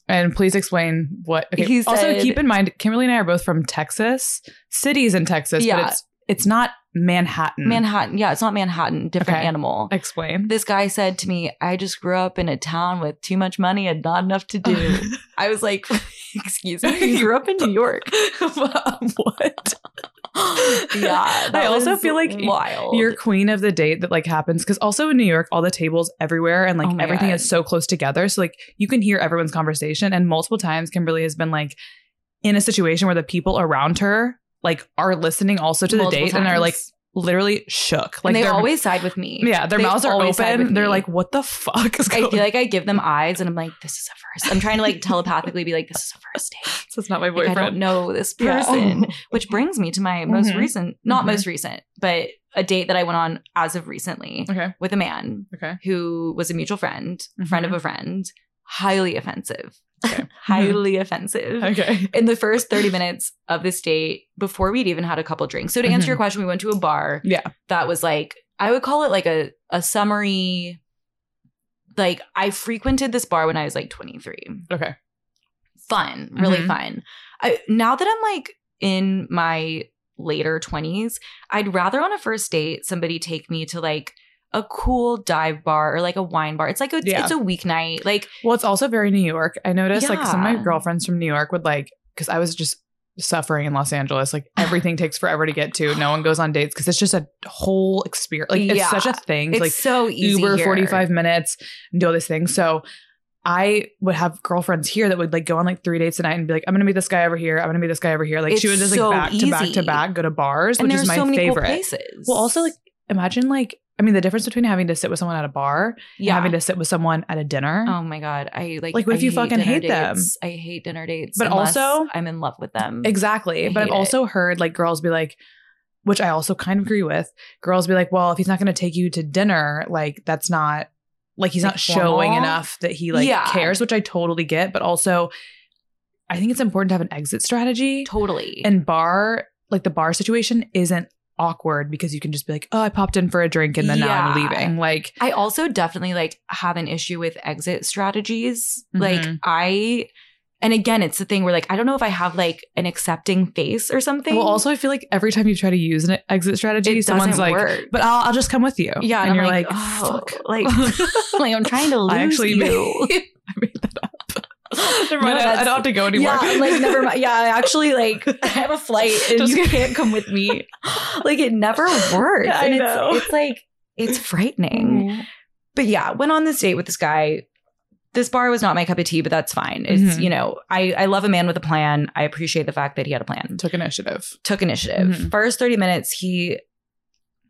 and please explain what. Okay. He also, said- keep in mind, Kimberly and I are both from Texas, cities in Texas, Yeah. but it's it's not Manhattan. Manhattan. Yeah, it's not Manhattan, different Okay. animal. Explain. This guy said to me, I just grew up in a town with too much money and not enough to do. *laughs* I was like, *laughs* excuse me, you grew up in New York. *laughs* what? Yeah. I also feel like wild. You're queen of the date that like happens because also in New York, all the tables everywhere and like Oh everything God. is so close together. So like you can hear everyone's conversation. And multiple times, Kimberly has been like in a situation where the people around her like are listening also to the date and are like literally shook. Like and they always side with me. yeah, their they mouths are open. They're like, what the fuck is I going? feel like I give them eyes and I'm like, this is a first. I'm trying to like telepathically be like, this is a first date. *laughs* this is not my Like, I boyfriend. don't know this Yeah. person. *laughs* Which brings me to my most Mhm. recent, not Mhm. most recent, but a date that I went on as of recently Okay. with a man Okay. who was a mutual friend, friend Mhm. of a friend, highly offensive. Okay. *laughs* highly offensive. Okay. In the first 30 minutes of this date, before we'd even had a couple drinks. So to answer Mhm. your question, we went to a bar Yeah. that was like, I would call it like a, a summary. Like I frequented this bar when I was like 23 Okay. fun, really Mhm. fun. I, now that I'm like in my later 20s, I'd rather on a first date somebody take me to like a cool dive bar or like a wine bar. It's like a, Yeah. it's a weeknight. Like Well, it's also very New York. I noticed like some of my girlfriends from New York would like because I was just suffering in Los Angeles. Like *sighs* everything takes forever to get to. No one goes on dates because it's just a whole experience. Like Yeah. it's such a thing. it's like so easy. Uber here. forty five minutes and do all this thing. So. I would have girlfriends here that would like go on like three dates a night and be like, I'm gonna meet this guy over here. I'm gonna meet this guy over here. Like she would just so like back to back to back go to bars, And which is my so favorite. cool places. well, also like imagine like I mean the difference between having to sit with someone at a bar yeah. and having to sit with someone at a dinner. Oh my god, I like. Like, what if I you fucking hate them? I hate dinner dates, But also- I'm in love with them. Exactly. But I've it. also heard like girls be like, which I also kind of agree with, girls be like, well, if he's not going to take you to dinner, like that's not like he's Like not showing formal? enough that he like Yeah. cares, which I totally get. But also, I think it's important to have an exit strategy. Totally. And bar, like the bar situation isn't awkward because you can just be like, oh, I popped in for a drink and then now I'm leaving. Like, I also definitely like have an issue with exit strategies. Like Mhm. I and again, it's the thing where like I don't know if I have like an accepting face or something. well, also, I feel like every time you try to use an exit strategy, it someone's like, work. but I'll, I'll just come with you. yeah, And, and, you're like, like, oh, fuck. like, like I'm trying to lose I actually you. made, I made that up. Never mind, I- I, don't have to go anymore. Yeah, like never mind. Yeah, I actually like *laughs* I have a flight and Just you kidding. can't come with me. Like it never works. I and it's know. it's like it's frightening. Mm. But yeah, went on this date with this guy. This bar was not my cup of tea, but that's fine. It's Mhm. you know, I I love a man with a plan. I appreciate the fact that he had a plan. Took initiative. Took initiative. Mhm. First 30 minutes, he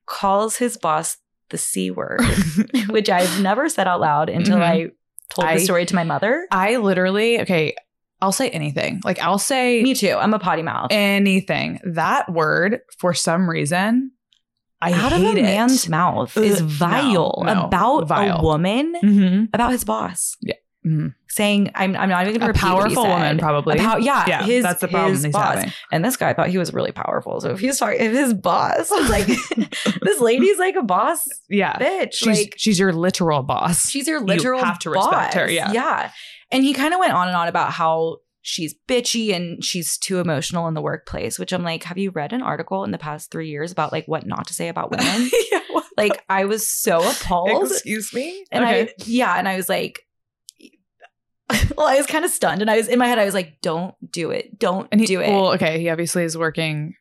calls his boss the C word, *laughs* which I've never said out loud until Mhm. I told I- the story to my mother. I literally, okay, I'll say anything. Like, I'll say Me too. I'm a potty mouth. anything. That word, for some reason, I out of hate a it. man's mouth is Ugh, vile no, no, about vile. a woman Mm-hmm. about his boss Mhm. saying i'm, I'm not even gonna A repeat powerful woman, probably. Pow- yeah, yeah, his, that's the problem his he's boss. having. and this guy thought he was really powerful so if he's talking if his boss was like *laughs* *laughs* this lady's like a boss Yeah. bitch She's, like she's your literal boss. she's your literal have to respect her, boss. yeah. yeah and he kind of went on and on about how she's bitchy and she's too emotional in the workplace which i'm like have you read an article in the past three years about like what not to say about women *laughs* yeah, like i was so appalled Excuse me? and Okay. I, yeah, and I was like, *laughs* well, I was kind of stunned, and I was in my head, I was like, don't do it, don't and he, do it. Well, okay, he obviously is working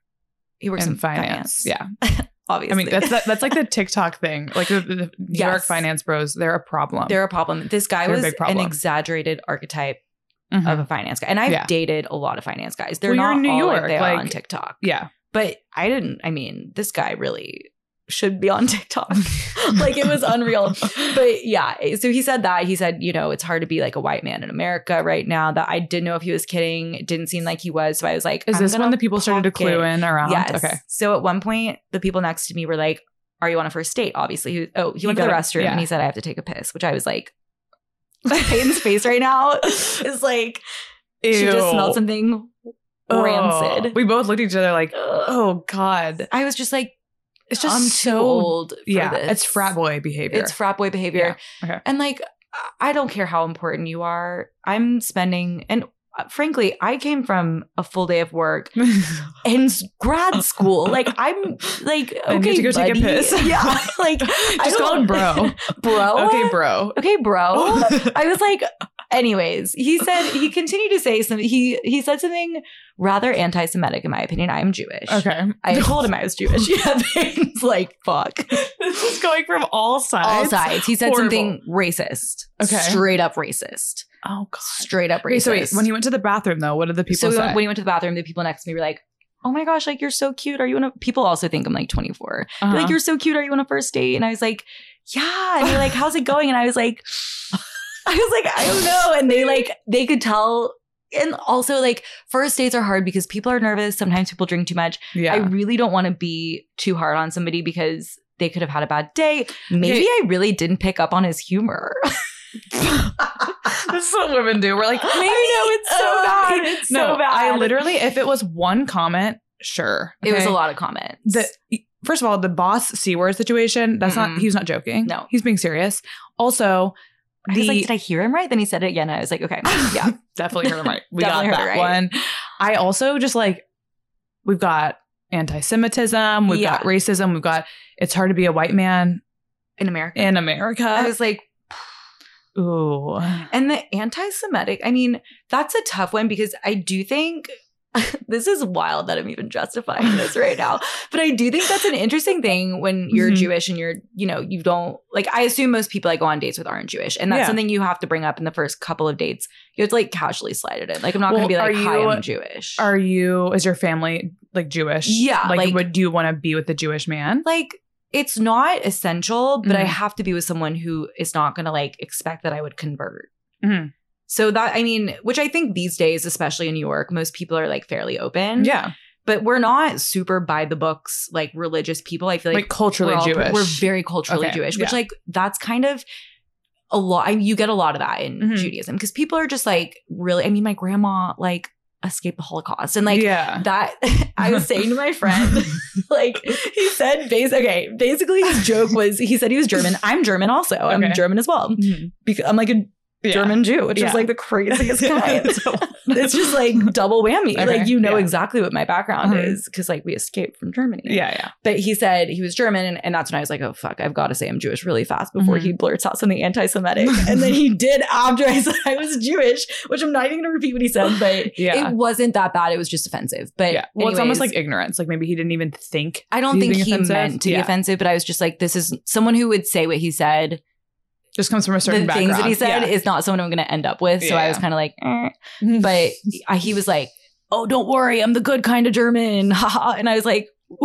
he works in in finance. finance. Yeah. *laughs* obviously. I mean, that's that, that's like the TikTok thing. Like the, the New Yes. York finance bros, they're a problem. they're a problem. This guy They're was an exaggerated archetype Mhm. of a finance guy, and I've Yeah. dated a lot of finance guys. They're Well, not in New all York, like they are on TikTok, yeah. but I didn't. I mean, this guy really should be on *laughs* TikTok. like it was unreal. But yeah, so he said that. He said, you know, it's hard to be like a white man in America right now. That I didn't know if he was kidding. It didn't seem like he was. So I was like, Is this when the people started to clue in around? Yes. Okay. So at one point, the people next to me were like, "Are you on a first date?" Obviously, he, oh, he, He went to the restroom yeah. and he said, "I have to take a piss," which I was like, *laughs* Payton's face right now *laughs* is like she just smelled something Oh. rancid. We both looked at each other like, oh God. I was just like, It's just I'm so too old. For Yeah. this. It's frat boy behavior. It's frat boy behavior. Yeah. Okay. And like, I don't care how important you are. I'm spending, and uh, frankly, I came from a full day of work *laughs* in grad school. *laughs* Like, I'm like, okay, And you have to go take a piss. *laughs* Yeah. Like, I Just call him bro. bro. okay, bro. Okay, bro. I was like, anyways, he *laughs* said he continued to say something. He he said something rather anti-Semitic, in my opinion. I am Jewish. okay. I *laughs* told him I was Jewish. *laughs* Yeah, Payton's like, fuck. this is going from all sides. All sides. He said Horrible. something racist. Okay. Straight up racist. Oh God. Straight up racist. Wait, so wait, when he went to the bathroom though, what did the people so say? when he went to the bathroom, the people next to me were like, "Oh my gosh, like you're so cute. Are you on a?" People also think I'm like 24. Uh-huh. Like you're so cute. Are you on a first date? And I was like, "Yeah." And they're like, "How's it going?" And I was like, *laughs* "I was like, I don't know." And they like they could tell. And also, like first dates are hard because people are nervous. Sometimes people drink too much. yeah. I really don't want to be too hard on somebody because they could have had a bad day. Maybe I really didn't pick up on his humor. *laughs* this is what women do. We're like, maybe I know, it's so uh, bad. *laughs* It's no, so bad. I literally, if it was one comment, sure. It was a lot of comments. The first of all, the boss c word situation. That's Mm-mm. not. He's not joking. No. he's being serious. Also, I the was like, did I hear him right? Then he said it again. I was like, okay, yeah. *laughs* definitely heard him right. We got that right. one. I also just like we've got anti-Semitism, we've got racism, we've got it's hard to be a white man In America. in America. I was like, Ooh. and the anti Semitic, I mean, that's a tough one because I do think *laughs* this is wild that I'm even justifying this right now. But I do think that's an interesting thing when you're Mhm. Jewish and you're, you know, you don't like, I assume most people I go on dates with aren't Jewish. And that's Yeah. something you have to bring up in the first couple of dates. You have to like casually slide it in. Like, I'm not Well, going to be like, hi, you- I'm Jewish. Are you is your family like Jewish? Yeah, Like, like- would you want to be with a Jewish man? like, it's not essential, but I Mhm. have to be with someone who is not going to like expect that I would convert. Mhm. So that I mean, which I think these days, especially in New York, most people are like fairly open. Yeah. But we're not super by the books, like religious people. I feel Like, like, culturally we're all- Jewish. We're very culturally Okay, Jewish, which yeah. like that's kind of a lot. I mean, you get a lot of that in Mhm. Judaism because people are just like really. I mean, my grandma like escaped the Holocaust, and like yeah. that *laughs* I was saying to my friend, *laughs* like he said, bas- okay, basically his joke was he said he was German. I'm German also. I'm German as well. Mhm. Because I'm like a Yeah. German Jew, which Yeah. is like the craziest *laughs* kind. So- *laughs* it's just like double whammy. Okay, Like you know yeah. exactly what my background Mhm. is because like we escaped from Germany. yeah, yeah. But he said he was German, and, and that's when I was like, oh fuck, I've got to say I'm Jewish really fast before Mhm. he blurts out something anti-Semitic. *laughs* and then he did after I said I was Jewish, which I'm not even gonna repeat what he said, but Yeah. it wasn't that bad. It was just offensive. But yeah. Well, it's almost like ignorance. Like maybe he didn't even think. I don't think he offensive. meant to be offensive, but I was just like, this is someone who would say what he said. Just comes from a certain the background. things that he said Yeah. is not someone I'm going to end up with. So Yeah, I was kind of like, eh. *laughs* but I, he was like, "Oh, don't worry, I'm the good kind of German." *laughs* Haha. and I was like, *laughs*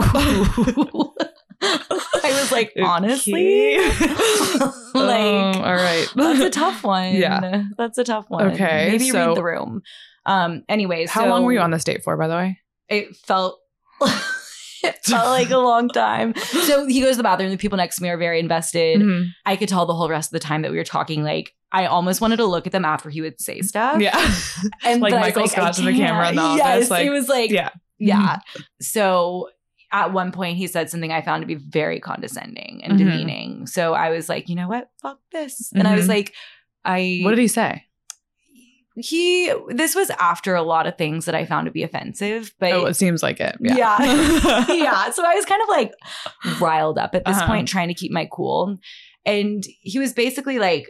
I was like, honestly, like Um, all right. that's a tough one. Yeah. that's a tough one. Okay, maybe so- read the room. Um. Anyways, How so long were you on this date for, by the way? It felt. It *laughs* felt like a long time. So he goes to the bathroom. The people next to me are very invested. Mhm. I could tell the whole rest of the time that we were talking, like, I almost wanted to look at them after he would say stuff. Yeah. *laughs* And Like but I was Michael Scott I to the camera in the office, Yes, like- it was like, yeah. yeah. So at one point, he said something I found to be very condescending and Mhm. demeaning. So I was like, you know what? Fuck this. And I was Mhm. like, I. What did he say? He? This was after a lot of things that I found to be offensive, but Oh, it seems like it. Yeah. Yeah. *laughs* yeah. So I was kind of like riled up at this Uh-huh. point, trying to keep my cool. And he was basically like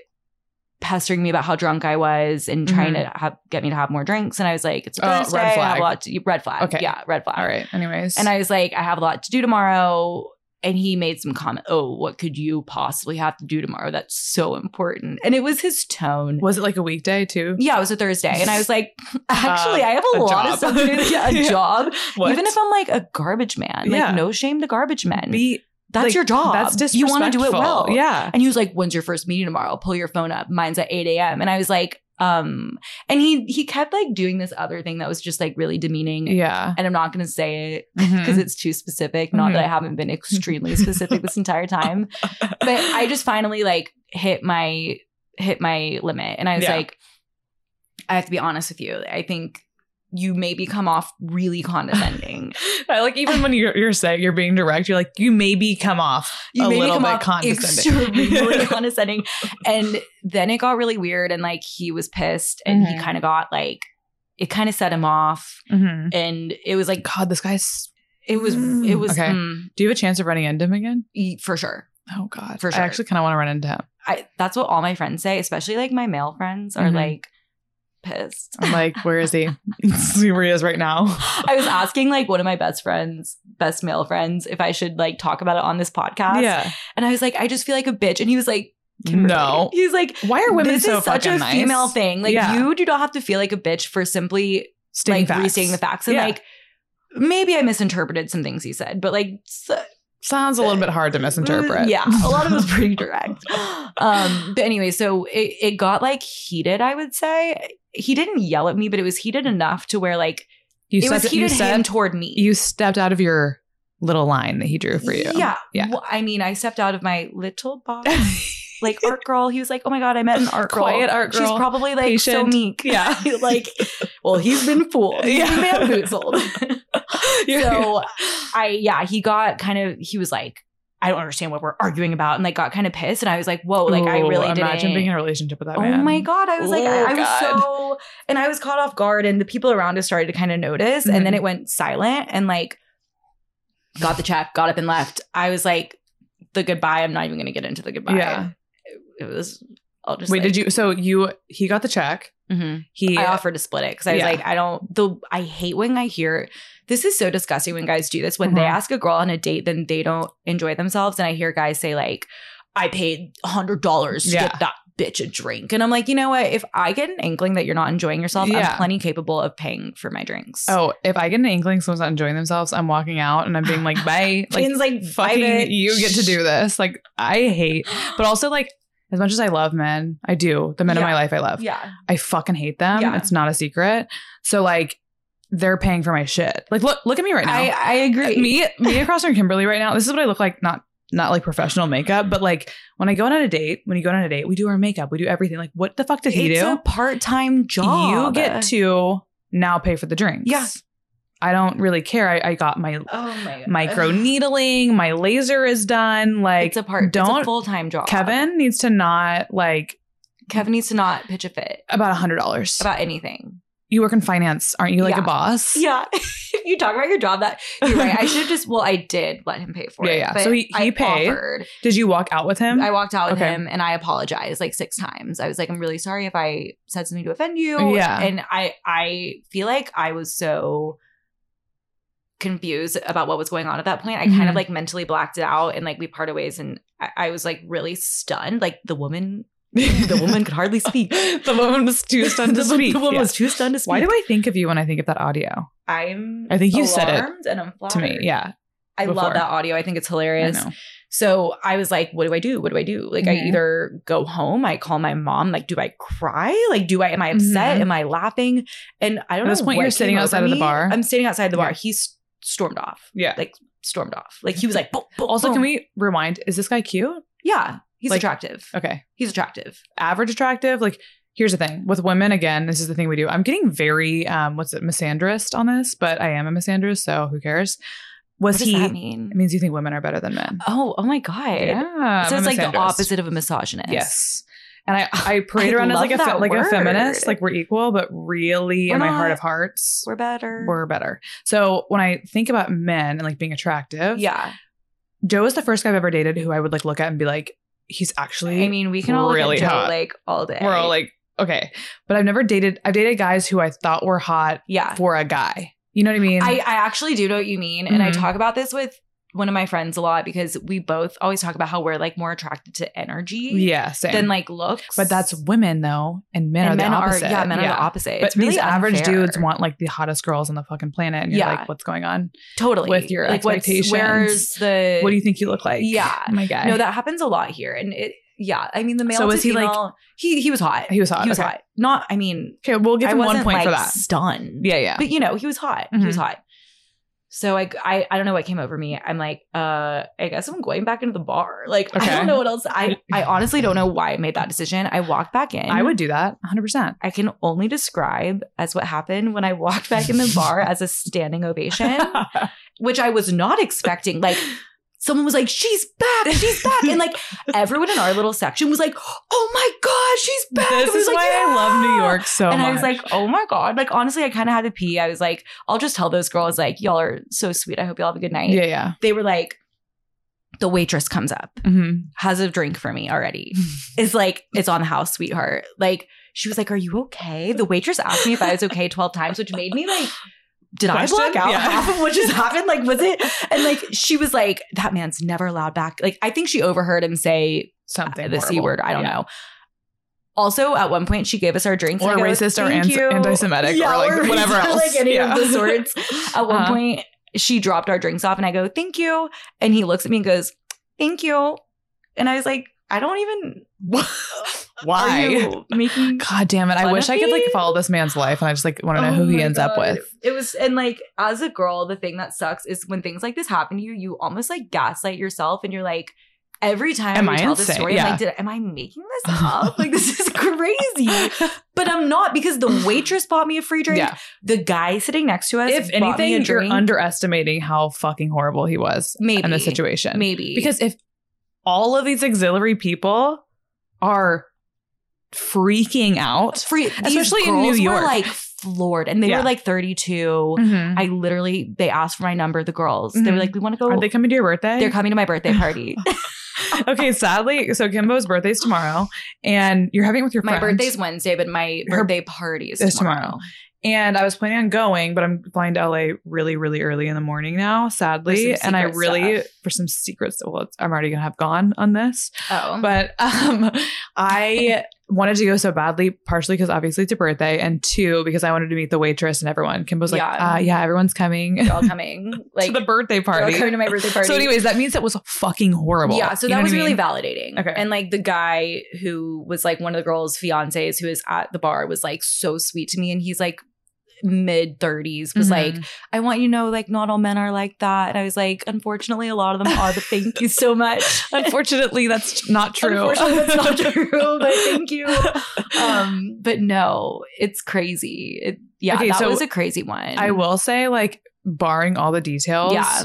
pestering me about how drunk I was and trying to have, get me to have more drinks. And I was like, it's a Mm-hmm. Oh, Thursday. red I have flag. a lot to red flag. Okay. Yeah, red flag. All right. Anyways. And I was like, I have a lot to do tomorrow. And he made some comment, "Oh, what could you possibly have to do tomorrow? That's so important." And it was his tone. Was it like a weekday too? yeah, it was a Thursday, and I was like, *laughs* *laughs* "Actually, Uh, I have a, a lot job. of stuff to do. *laughs* Yeah, a Yeah. job. What? Even if I'm like a garbage man, like Yeah. no shame to garbage men. Be that's like, your job. That's disrespectful. you want to do it well. Yeah. And he was like, "When's your first meeting tomorrow? Pull your phone up. Mine's at 8 a.m." And I was like, um, and he he kept like doing this other thing that was just like really demeaning. Yeah. And I'm not gonna say it because it's too specific. Not Mhm. that I haven't been extremely specific this entire time, but *laughs* I just finally like hit my hit my limit, and I was Yeah. like, I have to be honest with you. I think you maybe come off really condescending. *laughs* Like even when you're you're saying you're being direct, you're like, you maybe come off you a made me little come bit off condescending. extremely *laughs* condescending. And then it got really weird, and like he was pissed, and he Mhm. kind of got like it kind of set him off, Mhm. and it was like God, this guy's. it was it was Okay. mm, Do you have a chance of running into him again? for sure. Oh God, For sure. I actually kind of want to run into him. I that's what all my friends say, especially like my male friends are Mhm. like pissed. I'm like, where is he? *laughs* *laughs* See where he is right now. I was asking like one of my best friends, best male friends, if I should like talk about it on this podcast. Yeah. And I was like, I just feel like a bitch. And he was like, Kimberly. No. He's like, Why are women this so is such a nice? female thing. Like Yeah. you do not have to feel like a bitch for simply Stating like facts. restating the facts. And Yeah. like maybe I misinterpreted some things he said, but like so, Sounds a little bit hard to misinterpret. Yeah, a lot of it was pretty *laughs* direct. Um, but anyway, so it, it got like heated, I would say. He didn't yell at me, but it was heated enough to where like you it was heated him toward me. you stepped out of your little line that he drew for you. Yeah. Yeah. Well, I mean, I stepped out of my little box. *laughs* like art *laughs* girl. He was like, "Oh my god, I met an art girl. Quiet art girl. She's probably like so meek. Yeah. *laughs* *laughs* like, well, he's been fooled. He's been Yeah. bamboozled. so I, yeah, he got kind of. He was like, "I don't understand what we're arguing about," and like got kind of pissed. And I was like, "Whoa!" Like I really imagine didn't. Imagine being in a relationship with that Oh man. my god! I was like, I, Oh, I was so, and I was caught off guard, and the people around us started to kind of notice, and then Mhm. it went silent, and like, got the check, got up and left. I was like, the goodbye. I'm not even going to get into the goodbye. Yeah. It, was. I'll just Wait, like- did you? So you he got the check. Mhm. He I offered to split it because I was Yeah. like, I don't. The I hate when I hear this is so disgusting when guys do this. When they Mhm. ask a girl on a date, then they don't enjoy themselves, and I hear guys say like, I paid hundred dollars to Yeah. get that bitch a drink, and I'm like, you know what? If I get an inkling that you're not enjoying yourself, Yeah. I'm plenty capable of paying for my drinks. Oh, if I get an inkling someone's not enjoying themselves, I'm walking out and I'm being like, *laughs* bye. Like, like, "Bye, fucking, you get to do this. Like, I hate, but also like, as much as I love men, I do. The men in Yeah. my life I love. Yeah, I fucking hate them. Yeah. It's not a secret. So like, they're paying for my shit. Like, look, look at me right now. I I agree. me, me across from Kimberly right now. This is what I look like. Not not like professional makeup, but like when I go on a date, when you go on a date, we do our makeup, we do everything. Like, what the fuck did he it's do? a part time job. You get to now pay for the drinks. Yeah. I don't really care. I, I got my Oh my micro needling, my laser is done. Like It's a part. Don't full time job. Kevin needs to not like Kevin needs to not pitch a fit about a hundred dollars. about anything. You work in finance, aren't you? Like Yeah. a boss. Yeah. *laughs* you talk about your job that you're right. I should have *laughs* just well, I did let him pay for Yeah, it. yeah. So he- he I paid. offered. Did you walk out with him? I walked out with Okay. him and I apologized like six times. I was like, I'm really sorry if I said something to offend you. Yeah. And I I feel like I was so confused about what was going on at that point. I kind Mhm. of like mentally blacked it out and like we parted ways and I, I was like really stunned. Like the woman the woman could hardly *laughs* speak. the woman was too stunned to speak. *laughs* The woman Yeah. was too stunned to speak. Why do I think of you when I think of that audio? I'm I think you said it and I'm To me, yeah. I before. love that audio. I think it's I hilarious. know. So I was like, what do I do? What do I do? Like, I Mhm. either go home, I call my mom, like, do I cry? Like, do I, am I upset? Mhm. Am I laughing? And I don't At know. At this point, what you're sitting outside of the bar? I'm sitting outside the bar. He's stormed off, Yeah. like, stormed off. Like, he was like, boom, boom, also, boom. can we rewind? Is this guy cute? Yeah, he's Like- attractive. Okay. He's attractive. Average attractive? Like, here's the thing with women, again, this is the thing we do. I'm getting very, um, what's it, misandrist on this, but I am a misandrist, so who cares? Was What does he? that mean? It means you think women are better than men. Oh, oh my God. Yeah. so I'm it's like the opposite of a misogynist. Yes. And I, I *laughs* parade I around as like a fe- like a feminist, like we're equal, but really We're in my heart of hearts, We're better. we're better. So when I think about men and like being attractive, yeah. Joe is the first guy I've ever dated who I would like look at and be like, he's actually I mean, we can all look really at Joe hot. like all day. we're all like, okay. But I've never dated I've dated guys who I thought were hot yeah. for a guy. You know what I mean? I, I actually do know what you mean. And I Mhm. talk about this with one of my friends a lot because we both always talk about how we're like more attracted to energy Yeah, same. than like looks. but that's women though, and men and are the opposite. are yeah, men are the opposite. But it's really these average unfair. dudes want like the hottest girls on the fucking planet, and you're Yeah. like, what's going on? totally with your like, expectations. Where's the What do you think you look like? Yeah. *laughs* my guy. No, that happens a lot here, and it. Yeah, I mean the male. So was he, like- he he was hot. he was hot. He was okay. hot. Not. I mean, Okay, we'll give him one point like for that. stunned. Yeah, yeah. But you know, he was hot. He was Mhm. hot. So I, I I don't know what came over me. I'm like, uh, I guess I'm going back into the bar. Like I don't know what else. I *laughs* I honestly don't know why I made that decision. I walked back in. I would do that 100. percent I can only describe as what happened when I walked back in the bar as a standing ovation, *laughs* which I was not expecting. Like someone was like, "She's back, she's back," and like *laughs* everyone in our little section was like, "Oh my god, she's back!" This is like, why I love New York so and much. And I was like, oh my God. Like, honestly, I kind of had to pee. I was like, I'll just tell those girls, like, y'all are so sweet. I hope y'all have a good night. yeah, yeah. They were like, the waitress comes up, Mhm. has a drink for me already. *laughs* It's like, it's on the house, sweetheart. Like, she was like, Are you okay? The waitress asked me if I was okay 12 times, which made me like, did Question? I block out Yeah. half of what just *laughs* happened? Like, was it? And like, she was like, that man's never allowed back. Like, I think she overheard him say Something the c word. I don't Yeah. know. Also, at one point, she gave us our drinks. Or and I go, racist or "Thank anti-Semitic or, like, whatever racist else. like any Yeah. of the sorts. At one Uh-huh. point, she dropped our drinks off, and I go, "Thank you," and he looks at me and goes, "Thank you," and I was like, "I don't even." *laughs* Why? you making? God damn it! I wish I could like follow this man's life, and I just like want to know Oh who he ends up with. It was, and like as a girl, the thing that sucks is when things like this happen to you, you almost like gaslight yourself, and you're like. Every time Am I tell this insane? story, I'm Yeah. like, Did, am I making this *laughs* up? like, this is crazy. *laughs* But I'm not because the waitress bought me a free drink. Yeah. The guy sitting next to us, If bought me a anything, you're underestimating how fucking horrible he was maybe in the situation. Maybe Because if all of these auxiliary people are freaking out, free, especially in New were York. like floored, and they Yeah. were like 32. Mhm. I literally, they asked for my number. The girls, they Mhm. were like, "We want to go." are they coming to your birthday? They're coming to my birthday party. *laughs* *laughs* okay, sadly, so Kimbo's birthday's tomorrow, and you're having it with your my birthday's Wednesday, but my Her- birthday party is, is tomorrow. tomorrow. And I was planning on going, but I'm flying to LA really, really early in the morning now, sadly. And I really, stuff. for some secrets, well, I'm already gonna have gone on this, Oh, but um, I wanted to go so badly, partially because obviously it's a birthday, and two because I wanted to meet the waitress and everyone. Kimbo's like, Yeah. uh, yeah, everyone's coming you're all *laughs* coming. Like to the birthday party. coming to my birthday party. So, anyways, that means it was fucking horrible. Yeah, so You that was really mean? validating. Okay. And like the guy who was like one of the girls' fiancés who was at the bar was like so sweet to me. And he's like mid 30s, was Mhm. like, I want you to know, like, not all men are like that. And I was like, unfortunately, a lot of them are, but thank you so much. *laughs* Unfortunately, that's not true. Unfortunately, that's not *laughs* true, but thank you. Um, but no, it's crazy. It, yeah, Okay, that so was a crazy one. I will say, like, barring all the details, Yeah.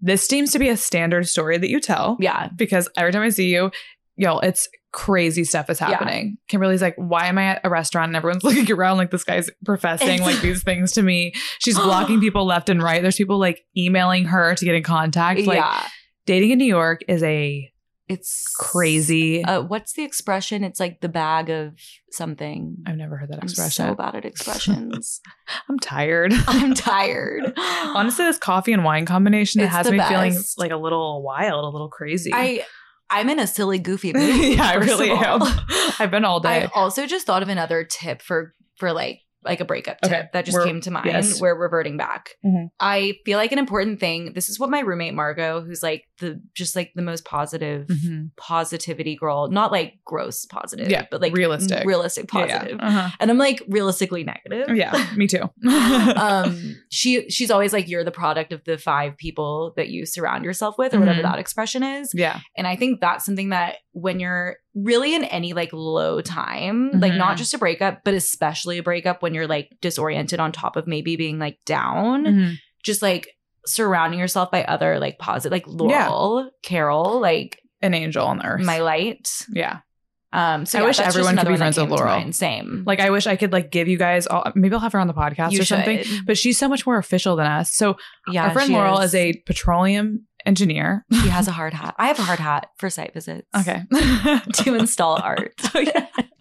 this seems to be a standard story that you tell. Yeah. Because every time I see you, y'all, it's crazy stuff is Yeah. happening. Kimberly's like, why am I at a restaurant and everyone's *laughs* looking around like this guy's professing like these things to me? She's *gasps* blocking people left and right. There's people like emailing her to get in contact. Like yeah. dating in New York is a It's crazy. Uh, what's the expression? It's like the bag of something. I've never heard that I'm expression. so bad at *laughs* expressions. I'm tired. *laughs* I'm tired. Honestly, this coffee and wine combination it has me feeling like a little wild, a little crazy. I I'm in a silly, goofy *laughs* mood. yeah, I really am. *laughs* I've been all day. I also just thought of another tip for for like like a breakup tip Okay, that just came to mind. yes. We're reverting back. Mhm. I feel like an important thing. This is what my roommate Margot, who's like the just like the most positive Mhm. positivity girl, not like gross positive, Yeah, but like realistic. realistic positive. yeah. Uh-huh. And I'm like realistically negative. Yeah, me too. *laughs* *laughs* um she she's always like you're the product of the five people that you surround yourself with or whatever Mhm. that expression is yeah. and i think that's something that when you're really in any like low time like Mhm. not just a breakup but especially a breakup when you're like disoriented on top of maybe being like down Mhm. just like surrounding yourself by other like positive like laurel carol like An angel on earth. my light yeah. um so I yeah, wish everyone could be friends with Laurel. same Like I wish I could like give you guys all maybe I'll have her on the podcast you or something. But she's so much more official than us. So yeah our friend Laurel is. a petroleum engineer. she has a hard hat i have a hard hat for site visits *laughs* Okay. *laughs* to install art. *laughs*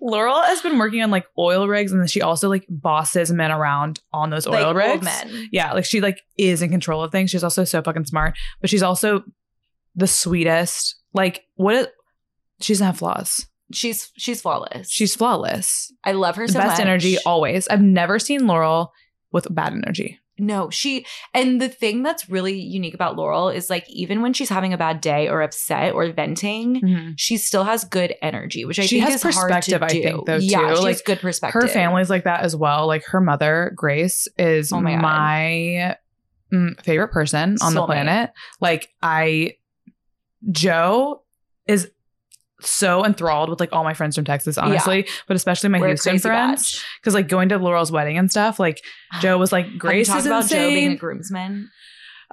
Laurel has been working on like oil rigs and then she also like bosses men around on those oil like rigs. men. Yeah, like she like is in control of things. She's also so fucking smart, but she's also the sweetest. Like what is, she doesn't have flaws. She's she's flawless. She's flawless. I love her The so best much. energy always. I've never seen Laurel with bad energy. No, she and the thing that's really unique about Laurel is like even when she's having a bad day or upset or venting, she still has good energy, which I She think has is hard to perspective, I do. think, though, Yeah, too. she Like, has good perspective. Her family's like that as well. Like her mother, Grace, is Oh my my, mm, favorite person on the planet. Like I, Joe is so enthralled with like all my friends from Texas, honestly, but especially my We're Houston friends. Because like going to Laurel's wedding and stuff, like *sighs* Joe was like, Grace is about Joe being a insane. groomsman.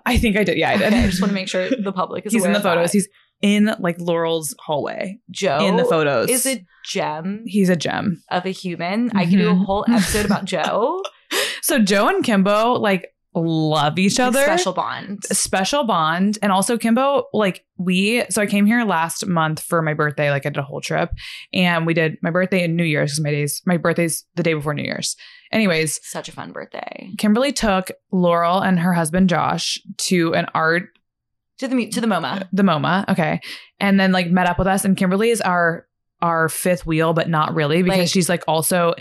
I think I did. Yeah, I did. Okay, I just want to make sure the public is He's in the photos. that. He's in like Laurel's hallway Joe in the photos. is a gem He's a gem. of a human. I could do a Mhm. whole episode about *laughs* Joe. So Joe and Kimbo like love each Like, other. special bond. special bond and also kimbo like we so i came here last month for my birthday like i did a whole trip and we did my birthday and new year's because my days my birthday's the day before new year's anyways Such a fun birthday. kimberly took laurel and her husband josh to an art To the to the MoMA. Uh, the moma okay and then like met up with us and kimberly is our our fifth wheel but not really because Like- she's like also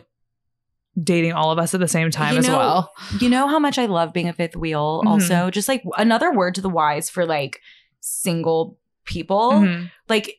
dating all of us at the same time You as know, well You know how much I love being a fifth wheel. Mhm. Also, just like another word to the wise for like single people. Mhm. Like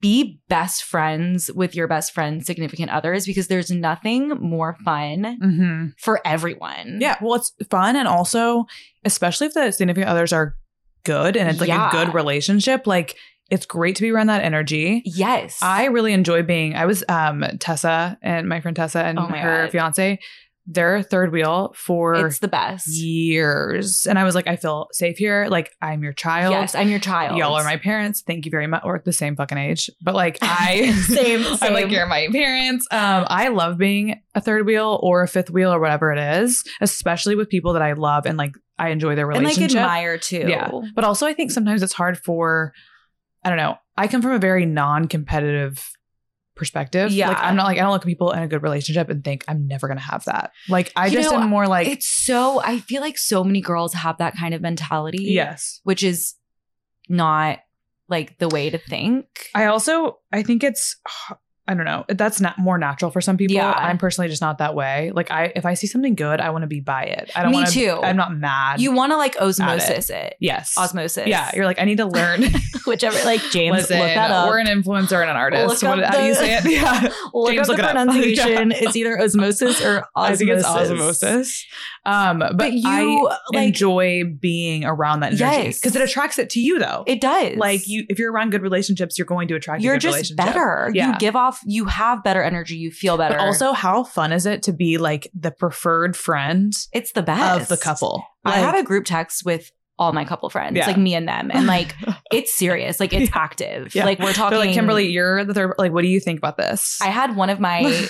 be best friends with your best friend's significant others because there's nothing more fun Mhm. for everyone. Yeah, well, it's fun, and also, especially if the significant others are good and it's like Yeah. a good relationship, like it's great to be around that energy. Yes. I really enjoy being. I was um Tessa and my friend Tessa and Oh her God. fiance. They're third wheel for it's the best. years, and I was like, I feel safe here. Like I'm your child. Yes, I'm your child. Y'all are my parents. Thank you very much. Or the same fucking age. But like *laughs* I Same, same, *laughs* I'm like you're my parents. Um, I love being a third wheel or a fifth wheel or whatever it is, especially with people that I love and like I enjoy their relationship and like admire too. Yeah. But also I think sometimes it's hard for I don't know. I come from a very non-competitive perspective. Yeah. Like I'm not like I don't look at people in a good relationship and think I'm never gonna have that. Like I You just know, am more like it's so I feel like so many girls have that kind of mentality. yes. Which is not like the way to think. I also I think it's I don't know. That's not more natural for some people. Yeah. I'm personally just not that way. Like I if I see something good, I want to be by it. I don't Me want too. I'm not mad. you want to like osmosis it. yes. Osmosis. Yeah, you're like I need to learn. *laughs* whichever like *laughs* James Listen, look that up. we're an influencer and an artist. Look What, up how do you say it? *laughs* Yeah. look James, up look the it up. pronunciation. Yeah. It's either osmosis or osmosis. I think it's osmosis. Um, but, But you I like enjoy being around that energy Yes. because it attracts it to you though. it does. like you, if you're around good relationships, you're going to attract. you're just relationship. better. Yeah. You give off you have better energy, you feel better. But also, how fun is it to be like the preferred friend it's the best of the couple? I have a group text with all my couple friends, Yeah. like me and them. And like *laughs* it's serious. Like it's active. Yeah. Like we're talking they're like Kimberly, you're the third. Like, what do you think about this? I had one of my *laughs*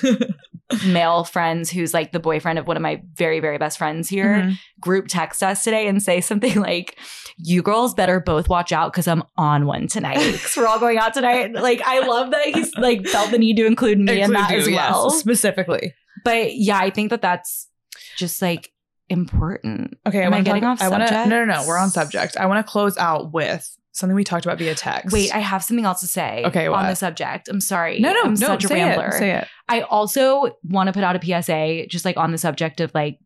male friends who's like the boyfriend of one of my very, very best friends here Mhm. group text us today and say something like, You girls better both watch out because I'm on one tonight. *laughs* Because we're all going out tonight. Like, I love that he's like felt the need to include me in that you, as yes, well. specifically. But yeah, I think that that's just like important. Okay, Am I wanna getting talk- off I wanna. No, no, no. We're on subject. I want to close out with something we talked about via text. Wait, I have something else to say Okay, on the subject. I'm sorry. no, no, I'm no. such a say rambler. It, say it. I also want to put out a PSA just like on the subject of like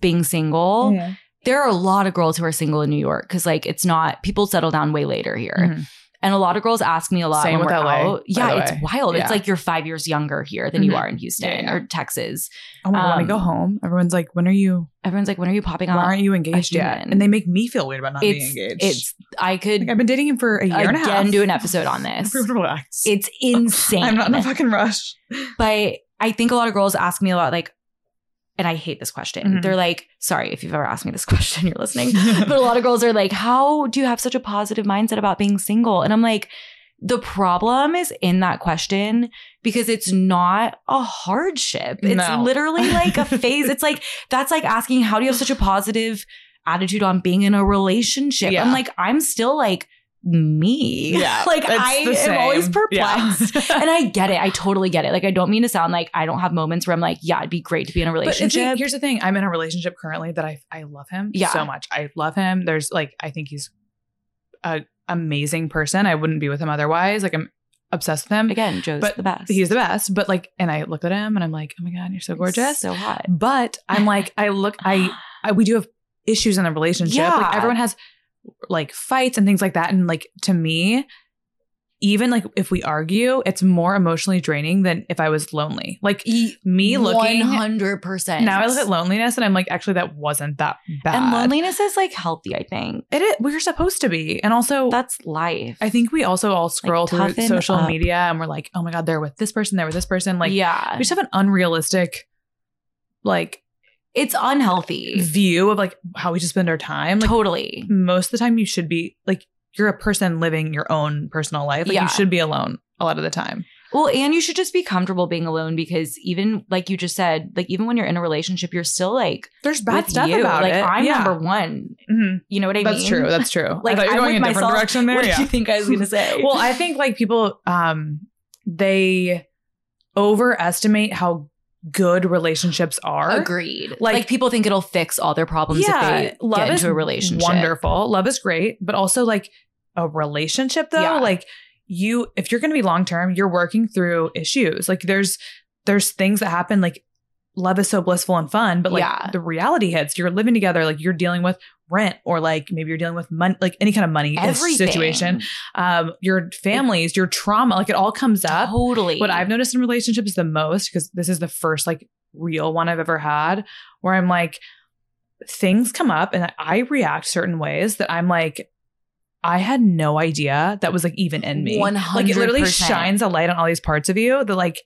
being single. Yeah. There are a lot of girls who are single in New York because like it's not people settle down way later here. Mhm. And a lot of girls ask me a lot Same when with we're LA, out. Yeah, it's wild. Yeah. It's like you're five years younger here than you Mhm. are in Houston Yeah, yeah. or Texas. Oh my god, when I Um, go home, everyone's like, "When are you? Everyone's like, when are you popping Why aren't you engaged yet?" And they make me feel weird about not being it's engaged. it's I could like I've been dating him for a year and a half. do an episode on *laughs* this. Relax. It's insane. *laughs* I'm not in a fucking rush. but I think a lot of girls ask me a lot, like, and I hate this question. Mhm. They're like, sorry if you've ever asked me this *laughs* question, you're listening. *laughs* but a lot of girls are like, how do you have such a positive mindset about being single? And I'm like, the problem is in that question because it's not a hardship. It's No. literally like a *laughs* phase. it's like, that's like asking, how do you have such a positive attitude on being in a relationship? Yeah. I'm like, I'm still like me? Yeah, *laughs* like I am always perplexed. Yeah. *laughs* and I get it. I totally get it. Like I don't mean to sound like I don't have moments where I'm like, yeah, it'd be great to be in a relationship. here's the thing: I'm in a relationship currently that I I love him Yeah. so much. I love him. There's like I think he's a amazing person. I wouldn't be with him otherwise. Like I'm obsessed with him. Again, Joe's but the best. He's the best. But like, and I look at him and I'm like, oh my god, you're so gorgeous. So hot. but I'm like, I look, I, I we do have issues in the relationship. Like *sighs* Yeah. everyone has like fights and things like that. And like to me, even like if we argue, it's more emotionally draining than if I was lonely. Like me looking one hundred percent. now I look at loneliness and I'm like, actually, that wasn't that bad. and loneliness is like healthy. I think It is, we're supposed to be. And also, that's life. I think we also all scroll through social up. media and we're like, oh my God, they're with this person, they're with this person. Like, yeah, we just have an unrealistic, like, it's unhealthy. view of like how we just spend our time. Like, totally. most of the time, you should be like, you're a person living your own personal life. Like, Yeah. you should be alone a lot of the time. Well, and you should just be comfortable being alone because even like you just said, like even when you're in a relationship, you're still like There's bad stuff you. about like it. I'm Yeah. number one. Mhm. You know what I That's mean? That's true. That's true. Like I thought you I'm were going with a different myself. direction there. What yeah. did you think I was gonna say? *laughs* well, I think like people um they overestimate how good relationships are. agreed. Like- Like, people think it'll fix all their problems if they love get into a relationship. Wonderful. Love is great, but also like a relationship though, Yeah. like you if you're going to be long term, you're working through issues. Like there's there's things that happen like love is so blissful and fun, but like Yeah. the reality hits. You're living together, like you're dealing with rent or like maybe you're dealing with money, like any kind of money Everything. situation. Um, your families, your trauma, like it all comes up. Totally. What I've noticed in relationships the most, because this is the first like real one I've ever had, where I'm like, things come up and I react certain ways that I'm like, I had no idea that was like even in me. Like it literally shines a light on all these parts of you that like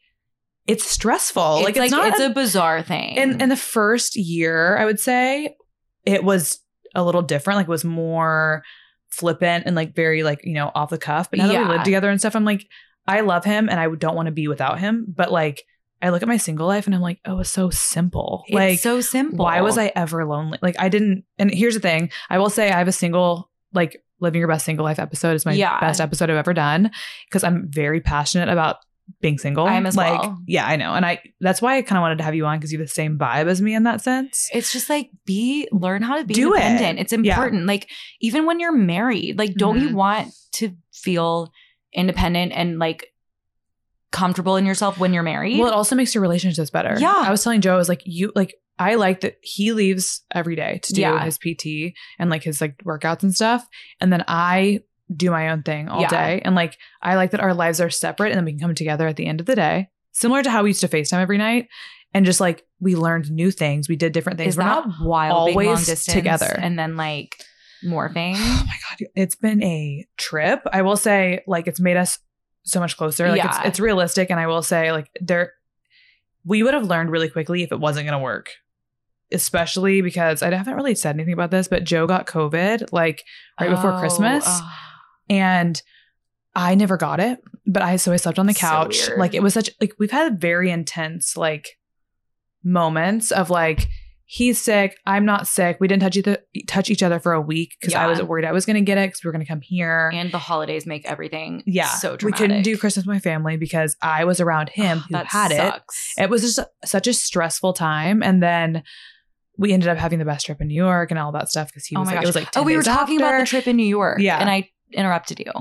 it's stressful. it's like like it's not it's a bizarre thing. in in the first year, I would say it was a little different. Like was more flippant and like very like you know off the cuff. But now that Yeah. we live together and stuff, I'm like, I love him and I don't want to be without him. But like, I look at my single life and I'm like, oh, it's so simple. it's like, so simple. why was I ever lonely? Like, I didn't. And here's the thing: I will say I have a single like living your best single life episode is my Yeah. best episode I've ever done because I'm very passionate about being single. I am as like, well. Yeah, I know, and I that's why I kind of wanted to have you on because you have the same vibe as me in that sense. It's just like be learn how to be Do it. independent. It's Yeah. important. Like even when you're married, like don't you Mhm. want to feel independent and like comfortable in yourself when you're married? Well, it also makes your relationships better. Yeah. I was telling Joe, I was like, you like I like that he leaves every day to do Yeah. his PT and like his like workouts and stuff. And then I do my own thing all Yeah. day. And like I like that our lives are separate and then we can come together at the end of the day. Similar to how we used to FaceTime every night. And just like we learned new things. We did different things. is We're not wild always distance together. and then like morphing? Oh my god, it's been a trip. I will say, like, it's made us so much closer. Like, Yeah. it's, it's realistic, and I will say, like, there, we would have learned really quickly if it wasn't going to work. Especially because I haven't really said anything about this, but Joe got COVID like right before Oh, Christmas, oh. And I never got it. But I so I slept on the couch. weird. like it was such like we've had very intense like moments of like he's sick, I'm not sick. We didn't touch each touch each other for a week because I was worried I was going to get it because we were going to come here. And the holidays make everything yeah, so we couldn't do Christmas with my family because I was around him ah, who that had sucks. it. It was just such a stressful time, and then we ended up having the best trip in New York and all that stuff because he Oh was my like, gosh. it was like oh, 10 we were talking about the trip in New York. Yeah. And I interrupted you.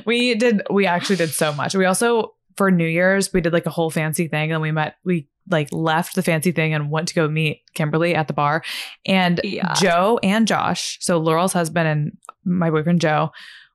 *laughs* we did we actually did so much we also for new year's we did like a whole fancy thing and we met we like left the fancy thing and went to go meet kimberly at the bar and Yeah. joe and josh so laurel's husband and my boyfriend joe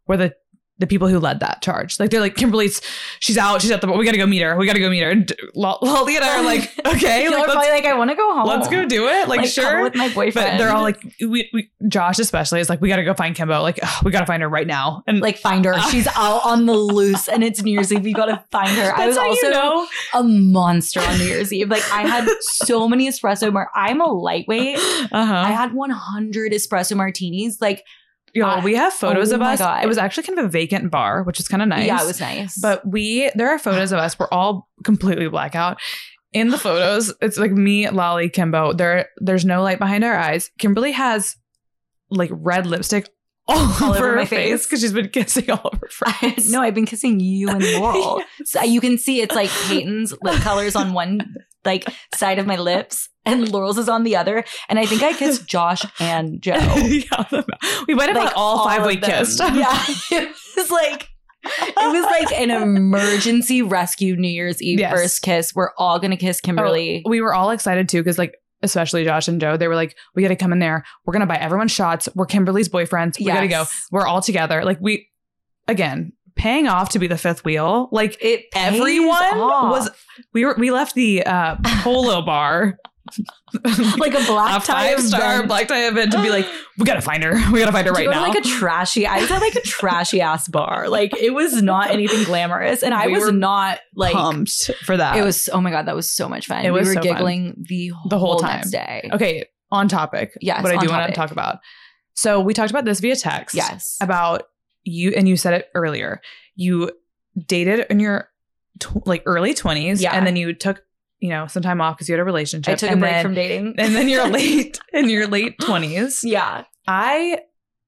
were the the people who led that charge like they're like kimberly's she's out she's at the we gotta go meet her we gotta go meet her and lolly and i are like *laughs* okay like, probably like, I want to go home. let's go do it like, cuddle sure with my boyfriend. but they're all like we, we josh especially is like we gotta go find kimbo like we gotta find her right now and like find her. She's *laughs* out on the loose, and it's New Year's Eve. We gotta find her. I was also you know. a monster on New Year's Eve. Like I had so many espresso. Mar- I'm a lightweight. *gasps* Uh-huh. I had 100 espresso martinis. Like Yo, I- we have oh photos oh of my us. God. It was actually kind of a vacant bar, which is kind of nice. yeah, it was nice. But we, there are photos of us. We're all completely blackout. In the photos, it's like me, Lolly, Kimbo. There, there's no light behind our eyes. Kimberly has like red lipstick all, All over over her my face because she's been kissing all over her face. no, I've been kissing you and *laughs* Laurel. So you can see it's like Payton's lip colors on one like side of my lips, and Laurel's is on the other. And I think I kissed *laughs* Josh and Joe. *laughs* yeah, we might have Like, like all five of we kissed. Yeah, *laughs* it was like it was like an emergency rescue New Year's Eve Yes. first kiss. We're all gonna kiss oh, Kimberly. Oh, we were all excited too because like especially Josh and Joe, they were like, "We got to come in there. We're gonna buy everyone shots. We're Kimberly's boyfriends. We gotta go. We're all together. Like we, again, paying off to be the fifth wheel. Like It everyone off. was. We were we left the uh, *laughs* polo bar. *laughs* like a black a tie five star event. black tie event to be like, *gasps* we gotta find her. We gotta find her right now. like a trashy. I was at like a *laughs* trashy ass bar. Like it was not anything glamorous, and I We was not like. pumped for that. It was oh my god, that was so much fun. It was we were so fun. giggling the whole, The whole time. next day. okay. On topic. Yes, what I do want to talk about. So we talked about this via text. Yes. about you and you said it earlier you dated in your tw- like early 20s Yeah. and then you took you know some time off because you had a relationship I took a break then, from dating. and then you're *laughs* late in your late 20s yeah. i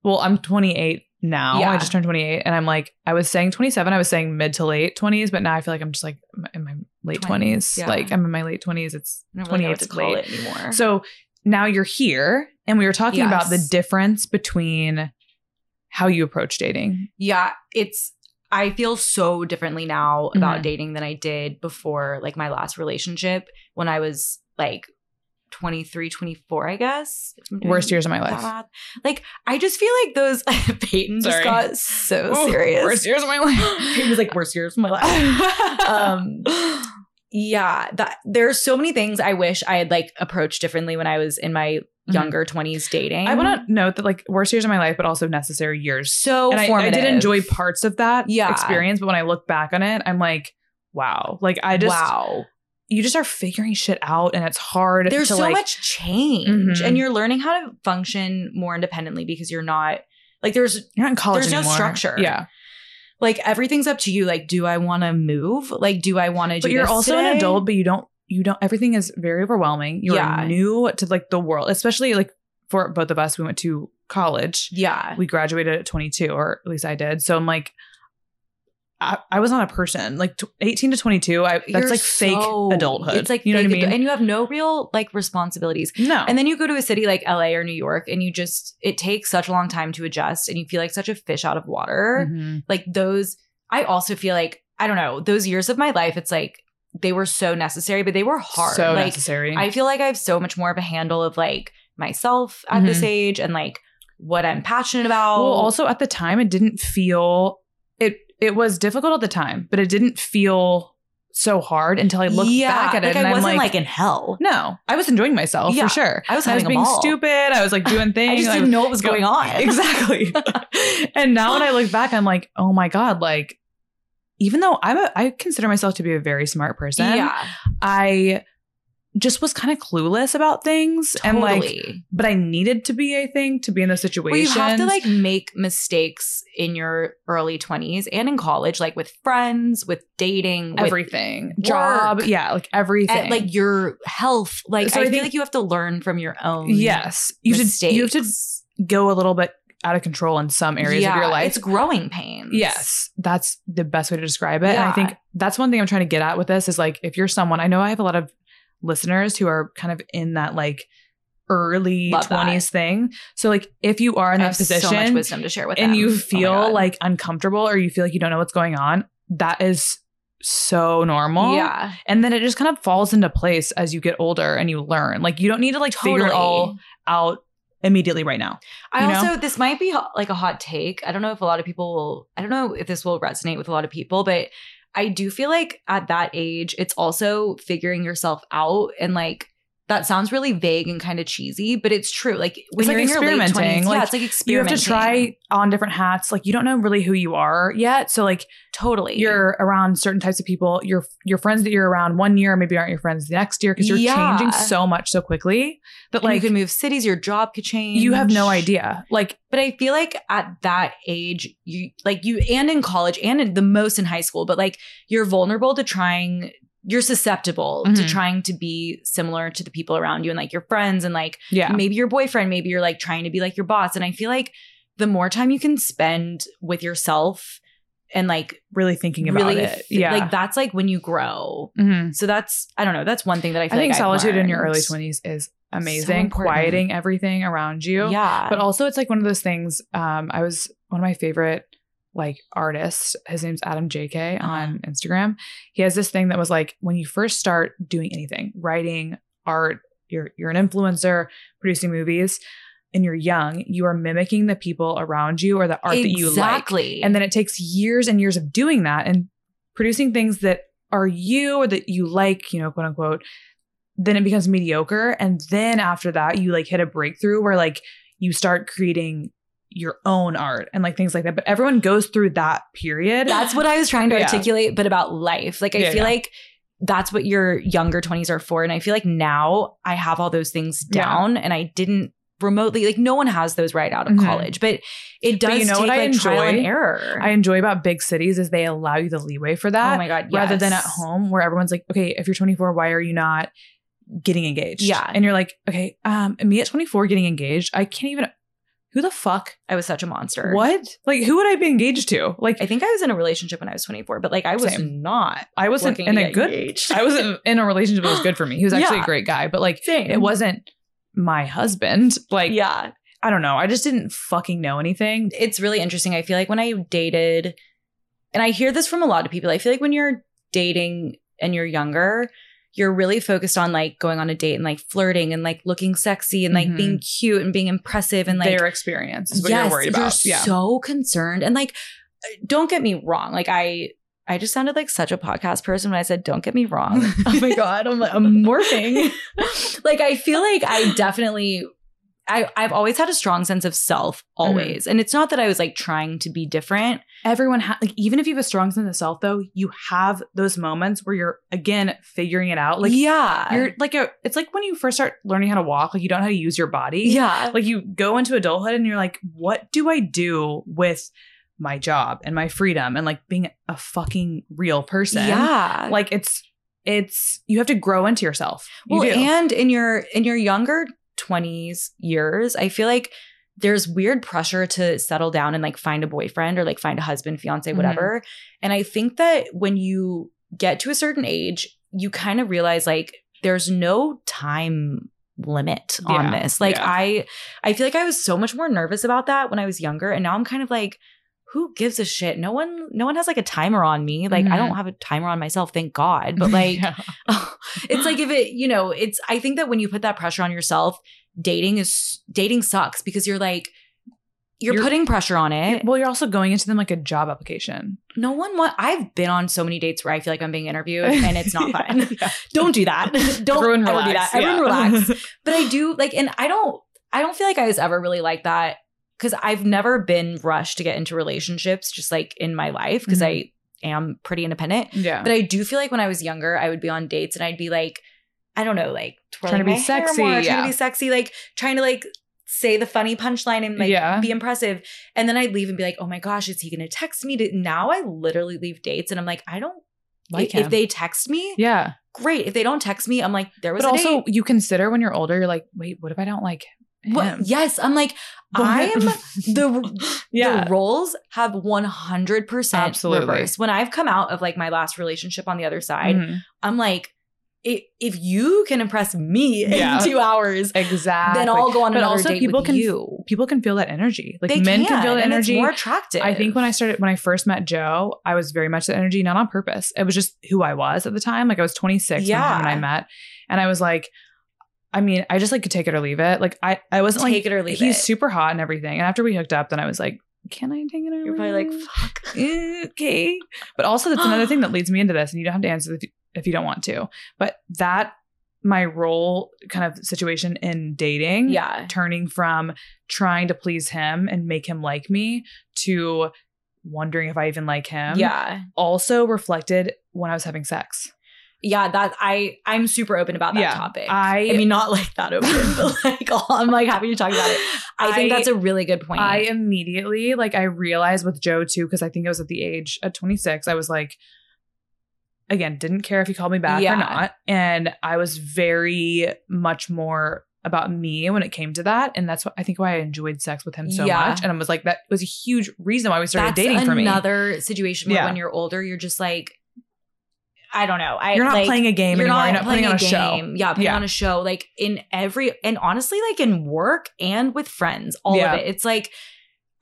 well i'm 28 now Yeah. i just turned 28 and i'm like i was saying 27 i was saying mid to late 20s but now i feel like i'm just like in my late 20s, 20s yeah. like i'm in my late 20s it's I don't really 28 what to late it anymore. so now you're here and we were talking about the difference between how you approach dating yeah, it's I feel so differently now about Mhm. dating than I did before like my last relationship when I was like 23, 24, I guess. if I'm doing worst years of my life math. Like I just feel like those *laughs* Payton just Sorry. got so Ooh, serious. Worst years of my life. *laughs* Payton was like worst years of my life. *laughs* um yeah that there are so many things i wish i had like approached differently when i was in my younger 20s dating I want to note that like worst years of my life, but also necessary years. so and I, I did enjoy parts of that Yeah. experience, but when I look back on it, I'm like, wow. Like I just, wow you just are figuring shit out, and it's hard. there's so like, much change Mhm. and you're learning how to function more independently because you're not like there's You're not in college there's no structure. Yeah, like everything's up to you like do i want to move like do i want to do but you're also an adult, but you don't. You don't. Everything is very overwhelming. You're Yeah. new to like the world, especially like for both of us. We went to college. yeah we graduated at 22 or at least i did so i'm like i, I was not a person like t- 18 to 22 I, that's You're like fake so- adulthood it's like you know what i mean and you have no real like responsibilities no And then you go to a city like LA or New York and you just, it takes such a long time to adjust and you feel like such a fish out of water. Mhm. Like those, I also feel like, I don't know, those years of my life, it's like they were so necessary, but they were hard. so like necessary I feel like I have so much more of a handle of like myself at this Mhm. age and like what I'm passionate about. well also at the time it didn't feel it was difficult at the time but it didn't feel so hard until i looked back at it like and I i'm wasn't like, like, in hell. no i was enjoying myself Yeah, for sure I was I was being ball. stupid i was like doing *laughs* things I just didn't know what was going on. *laughs* exactly *laughs* and now when i look back i'm like oh my god like even though i'm a i consider myself to be a very smart person yeah, I just was kind of clueless about things and like but I needed to be I think to be in those Well, situations. you have to like make mistakes in your early 20s and in college, like with friends, with dating, with everything. Job, work, yeah, like everything. at, like your health. Like So I, I feel like you have to learn from your own yes. You mistakes. you have to go a little bit out of control in some areas of your life. It's growing pains. Yes, that's the best way to describe it. And I think that's one thing I'm trying to get at with this is like if you're someone, I know I have a lot of listeners who are kind of in that like early Love that. 20s thing. So like if you are in I that position so much wisdom to share with and them. you Oh feel God. like uncomfortable or you feel like you don't know what's going on, that is so normal. yeah, And then it just kind of falls into place as you get older and you learn. Like you don't need to like figure it all out immediately right now. I know? also this might be like a hot take. I don't know if a lot of people will. I don't know if this will resonate with a lot of people, but I do feel like at that age, it's also figuring yourself out and like. That sounds really vague and kind of cheesy, but it's true. Like when It's you're like in your late experimenting. 20s, Like, yeah, it's like experimenting. You have to try on different hats. Like you don't know really who you are yet. So like totally. you're around certain types of people. Your your friends that you're around one year maybe aren't your friends the next year because you're Yeah. changing so much so quickly that And like you could move cities, your job could change. you have no idea. Like But I feel like at that age, you like you and in college and in the most in high school, but like you're vulnerable to trying, you're susceptible to Mhm. trying to be similar to the people around you and like your friends and like yeah. maybe your boyfriend, maybe you're like trying to be like your boss. And I feel like the more time you can spend with yourself and like really thinking about really it. f- Yeah. like that's like when you grow. Mhm. So that's I don't know. That's one thing that I I think like solitude in your early 20s is amazing, important. quieting everything around you. Yeah, But also, it's like one of those things. Um, I was one of my favorite like artists. His name's Adam JK Uh-huh. on Instagram. He has this thing that was like when you first start doing anything, writing, art, you're you're an influencer, producing movies, and you're young, you are mimicking the people around you or the art that you like. exactly. And then it takes years and years of doing that and producing things that are you or that you like, you know, quote unquote. Then it becomes mediocre. And then after that, you like hit a breakthrough where like you start creating your own art and like things like that. But everyone goes through that period. that's what I was trying to Yeah. articulate, but about life. Like I Yeah, feel yeah. like that's what your younger 20s are for. And I feel like now I have all those things down and I didn't remotely like no one has those right out of Mhm. college. But it does But you know take what I like trial and enjoy? error. I enjoy about big cities is they allow you the leeway for that. oh my god. rather than at home where everyone's like, okay, if you're 24, why are you not getting engaged? Yeah. And you're like, okay, um, me at 24 getting engaged, I can't even, who the fuck? I was such a monster. What? Like, who would I be engaged to? Like, I think I was in a relationship when I was 24, but like I was Same. not. I wasn't in a good, engaged. I wasn't *laughs* in a relationship that was good for me. He was actually Yeah. a great guy, but like, Same. it wasn't my husband. Like, yeah. I don't know. I just didn't fucking know anything. it's really interesting. I feel like when I dated, and I hear this from a lot of people, I feel like when you're dating and you're younger, you're really focused on like going on a date and like flirting and like looking sexy and like Mhm. being cute and being impressive and like Their experience is what yes, you're worried about. You're yeah. so concerned. And like, don't get me wrong. Like I I just sounded like such a podcast person when I said, don't get me wrong. *laughs* oh my God. I'm, like I'm morphing. *laughs* like I feel like I definitely I, I've always had a strong sense of self, mm-hmm. always. And it's not that I was like trying to be different. Everyone, ha- like, even if you have a strong sense of self, though, you have those moments where you're again figuring it out. Like, yeah. you're like a. It's like when you first start learning how to walk. Like, you don't know how to use your body. yeah. Like, you go into adulthood and you're like, what do I do with my job and my freedom and like being a fucking real person? yeah. Like, it's it's you have to grow into yourself. You well, do. and in your in your younger 20s years, I feel like there's weird pressure to settle down and like find a boyfriend or like find a husband, fiance, Mhm. whatever. And I think that when you get to a certain age, you kind of realize like there's no time limit on Yeah, this. Like yeah. I I feel like I was so much more nervous about that when I was younger and now I'm kind of like who gives a shit? No one no one has like a timer on me. Like I Mhm. don't have a timer on myself, thank God. But *laughs* like Yeah. *laughs* it's like if it, you know, it's I think that when you put that pressure on yourself, dating is dating sucks because you're like you're, You're- putting pressure on it. well, you're also going into them like a job application. No one want I've been on so many dates where I feel like I'm being interviewed *laughs* and it's not Yeah, fun. yeah. Don't do that. Don't Everyone ever do relax, that. Everyone relax. But I do like and I don't I don't feel like I was ever really like that cuz I've never been rushed to get into relationships just like in my life because Mhm. I am pretty independent. yeah. But I do feel like when I was younger, I would be on dates and I'd be like, I don't know, like twirling Trying to be sexy, more, trying to be sexy, like trying to like say the funny punchline and like Yeah. be impressive. And then I'd leave and be like, oh my gosh, is he gonna text me? To-? Now I literally leave dates and I'm like, I don't Like if him. they text me, yeah. great. If they don't text me, I'm like, there was But also, date. you consider when you're older, you're like, wait, what if I don't like him? Yes, I'm like, I am *laughs* the yeah. the roles have 100% reversed. When I've come out of like my last relationship on the other side, Mhm. I'm like, if you can impress me Yeah. in *laughs* two hours, Exactly. then I'll go on But another also date people with can you. people can feel that energy. Like They men can, feel that energy. More attractive. I think when I started, when I first met Joe, I was very much that energy, not on purpose. It was just who I was at the time. Like I was 26 when Yeah. and I met, and I was like, I mean, I just like could take it or leave it. Like I, I wasn't take like it or leave he's it. super hot and everything. And after we hooked up, then I was like, can I take it or You're leave probably like, fuck. *laughs* Okay. But also, that's another thing that leads me into this, and you don't have to answer if you, if you don't want to. But that my role kind of situation in dating, Yeah. turning from trying to please him and make him like me to wondering if I even like him. Yeah. Also reflected when I was having sex. Yeah, that I I'm super open about that Yeah, topic. I- I mean not like that open, *laughs* but like I'm like happy to talk about it. I, think that's a really good point. I immediately like I realized with Joe too because I think I was at the age at 26 I was like again didn't care if he called me back Yeah. or not and I was very much more about me when it came to that. And that's what I think why I enjoyed sex with him so Yeah. much. And I was like, that was a huge reason why we started That's dating for me. another situation where Yeah. when you're older, you're just like, I don't know. I You're not like, playing a game you're anymore. not You're not putting playing on a show. game. Yeah, putting Yeah. on a show. Like in every and honestly, like in work and with friends, all Yeah. of it. It's like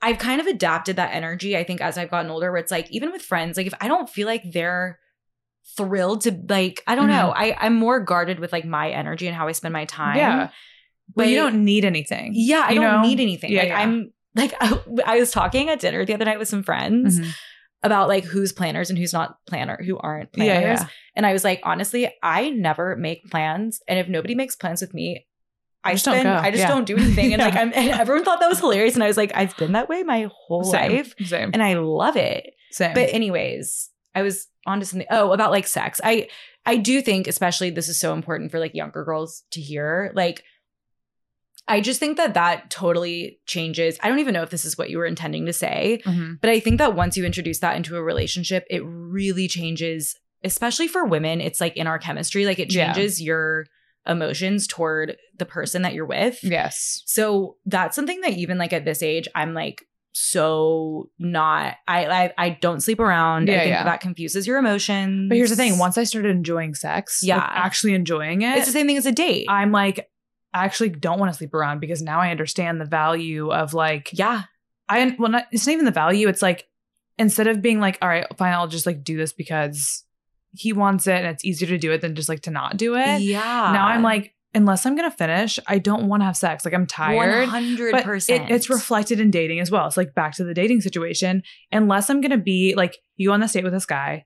I've kind of adapted that energy. I think as I've gotten older, where it's like even with friends, like if I don't feel like they're thrilled to like, I don't know. I I'm more guarded with like my energy and how I spend my time. Mm-hmm. Yeah. But you don't need anything. Yeah, I don't know? need anything. Yeah, like. I'm like I, *laughs* I was talking at dinner the other night with some friends Mhm. About like who's planners and who's not planner, who aren't planners. yeah. And I was like, honestly, I never make plans, and if nobody makes plans with me, I Just don't go. I just Yeah. don't do anything. And like *laughs* I'm, and everyone thought that was hilarious, and I was like, I've been that way my whole Same. life, Same. and I love it. Same. But anyways, I was onto something. Oh, about like sex. I I do think, especially this is so important for like younger girls to hear. Like, I just think that that totally changes. I don't even know if this is what you were intending to say, Mhm. but I think that once you introduce that into a relationship, it really changes, especially for women. It's like in our chemistry, like it Yeah. changes your emotions toward the person that you're with. yes. So that's something that even like at this age, I'm like so not. I I, I don't sleep around. Yeah, I think yeah. that confuses your emotions. But here's the thing: once I started enjoying sex, like, Yeah. actually enjoying it, it's the same thing as a date. I'm like, I actually don't want to sleep around because now I understand the value of like, yeah, I well, not, it's not even the value. It's like instead of being like, all right, fine, I'll just like do this because he wants it and it's easier to do it than just like to not do it. yeah. Now I'm like, unless I'm gonna finish, I don't want to have sex. Like I'm tired. hundred But it, percent. it's reflected in dating as well. It's like back to the dating situation. Unless I'm gonna be like you on the date with this guy,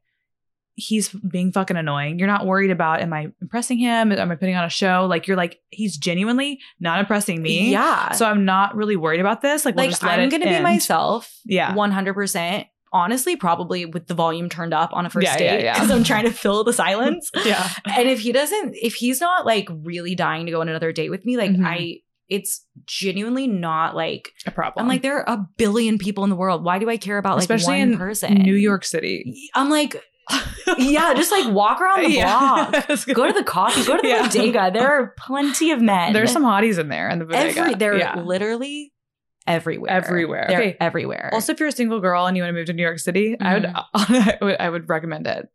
he's being fucking annoying. You're not worried about am I impressing him? Am I putting on a show? Like you're like he's genuinely not impressing me. Yeah. So I'm not really worried about this. Like, we'll just let I'm gonna be myself. Yeah. one hundred percent. Honestly, probably with the volume turned up on a first Yeah, yeah, date yeah. because I'm trying to fill the silence. *laughs* Yeah. and if he doesn't, if he's not like really dying to go on another date with me, like Mhm. I, it's genuinely not like A problem. I'm like there are a billion people in the world. Why do I care about like especially one in person? New York City. I'm like, yeah, just like walk around the *laughs* block. *laughs* Go to the coffee. Go to the Yeah. bodega. There are plenty of men. There's some hotties in there in the bodega. every. They're yeah. literally everywhere. Everywhere. They're Okay. everywhere. Also, if you're a single girl and you want to move to New York City, I would *laughs* I would I would recommend it.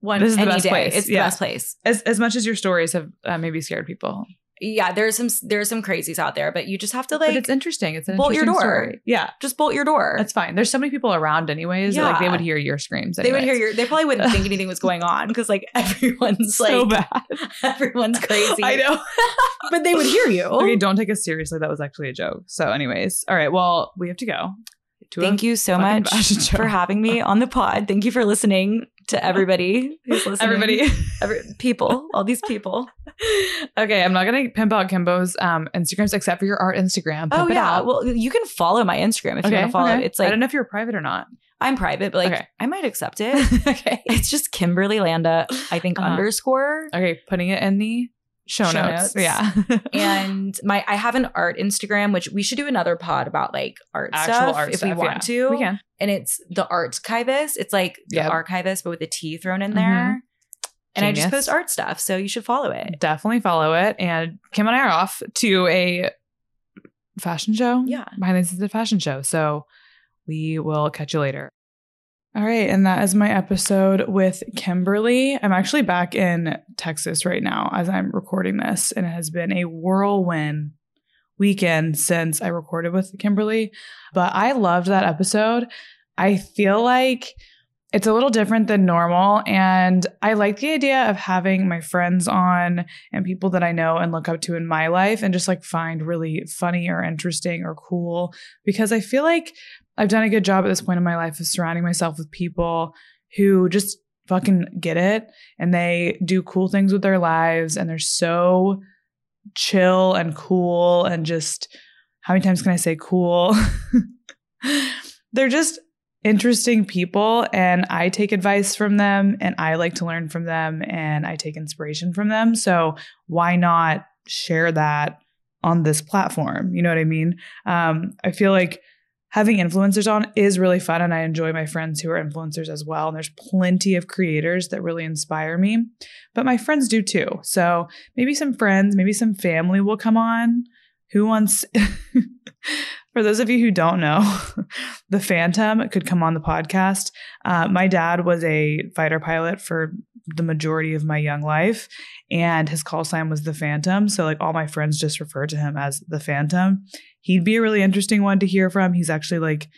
one this is the best day. place. It's the best place. as as much as your stories have uh, maybe scared people, Yeah, there's some there's some crazies out there, but you just have to like but it's interesting. It's an bolt your interesting door. story. Yeah, just bolt your door. that's fine. There's so many people around, anyways. that, Like they would hear your screams. they would hear your. They probably wouldn't think *laughs* anything was going on because like everyone's so like bad. *laughs* everyone's crazy. I know. *laughs* but they would hear you. okay, don't take us seriously. That was actually a joke. So, anyways, all right. Well, we have to go. To Thank you so much for having me on the pod. Thank you for listening to everybody who's *laughs* listening. everybody. Every, people, all these *laughs* people. okay, I'm not gonna pimp out Kimbo's um Instagrams except for your art Instagram. Pimp oh yeah. out. Well, you can follow my Instagram if you want to follow. okay. It's I don't know if you're private or not. I'm private, but like Okay. I might accept *laughs* it. okay. it's just Kimberly Landa, I think Uh-huh. underscore. Okay, putting it in the show, Show notes. notes. Yeah. and *laughs* my I have an art Instagram, which we should do another pod about like art Actual stuff art if stuff, we want yeah. to. We can. And it's the archivist. It's like the Yep. archivist, but with the T thrown in Mhm. there. And I just post art stuff, so you should follow it. Definitely follow it. And Kim and I are off to a fashion show. Yeah. Behind the scenes of fashion show. So we will catch you later. All right. And that is my episode with Kimberly. I'm actually back in Texas right now as I'm recording this. And it has been a whirlwind weekend since I recorded with Kimberly. But I loved that episode. I feel like it's a little different than normal. And I like the idea of having my friends on and people that I know and look up to in my life and just like find really funny or interesting or cool because I feel like I've done a good job at this point in my life of surrounding myself with people who just fucking get it and they do cool things with their lives and they're so chill and cool and just how many times can I say cool? *laughs* they're just interesting people and I take advice from them and I like to learn from them and I take inspiration from them. So why not share that on this platform? You know what I mean? Um, I feel like having influencers on is really fun and I enjoy my friends who are influencers as well. And there's plenty of creators that really inspire me, but my friends do too. So maybe some friends, maybe some family will come on. Who wants, *laughs* for those of you who don't know, *laughs* the Phantom could come on the podcast. Uh, my dad was a fighter pilot for the majority of my young life, and his call sign was the Phantom. So, like, all my friends just refer to him as the Phantom he'd be a really interesting one to hear from. He's actually like,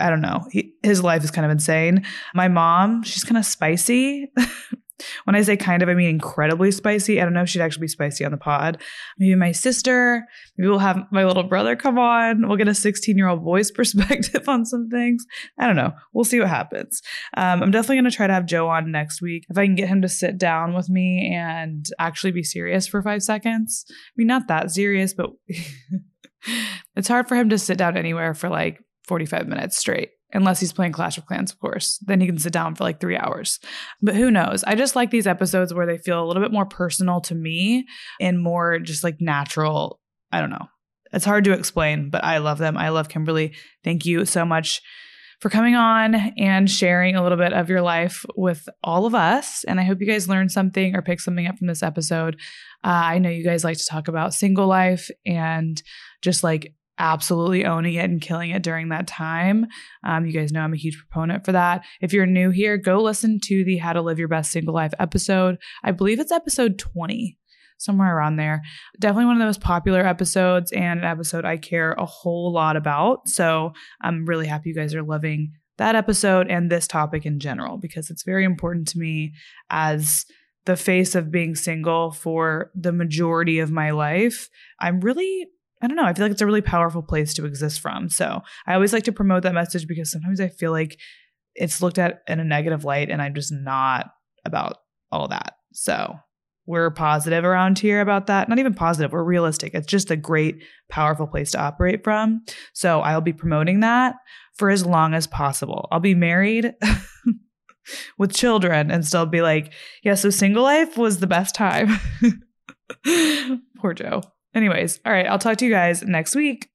I don't know, he, his life is kind of insane. My mom, she's kind of spicy. *laughs* when I say kind of, I mean incredibly spicy. I don't know if she'd actually be spicy on the pod. Maybe my sister. Maybe we'll have my little brother come on. We'll get a 16 year old boy's *laughs* perspective on some things. I don't know. We'll see what happens. Um, I'm definitely going to try to have Joe on next week if I can get him to sit down with me and actually be serious for five seconds. I mean, not that serious, but. *laughs* it's hard for him to sit down anywhere for like 45 minutes straight unless he's playing Clash of Clans, of course. Then he can sit down for like three hours. But who knows? I just like these episodes where they feel a little bit more personal to me and more just like natural. I don't know. It's hard to explain, but I love them. I love Kimberly. Thank you so much for coming on and sharing a little bit of your life with all of us. And I hope you guys learned something or picked something up from this episode. Uh, I know you guys like to talk about single life and just like absolutely owning it and killing it during that time. Um, you guys know I'm a huge proponent for that. If you're new here, go listen to the How to Live Your Best Single Life episode. I believe it's episode 20 somewhere around there. Definitely one of the most popular episodes and an episode I care a whole lot about. So I'm really happy you guys are loving that episode and this topic in general because it's very important to me as the face of being single for the majority of my life. I'm really I don't know. I feel like it's a really powerful place to exist from. So I always like to promote that message because sometimes I feel like it's looked at in a negative light and I'm just not about all that. So we're positive around here about that. Not even positive, we're realistic. It's just a great, powerful place to operate from. So I'll be promoting that for as long as possible. I'll be married *laughs* with children and still be like, yeah, so single life was the best time. *laughs* Poor Joe. Anyways, all right, I'll talk to you guys next week.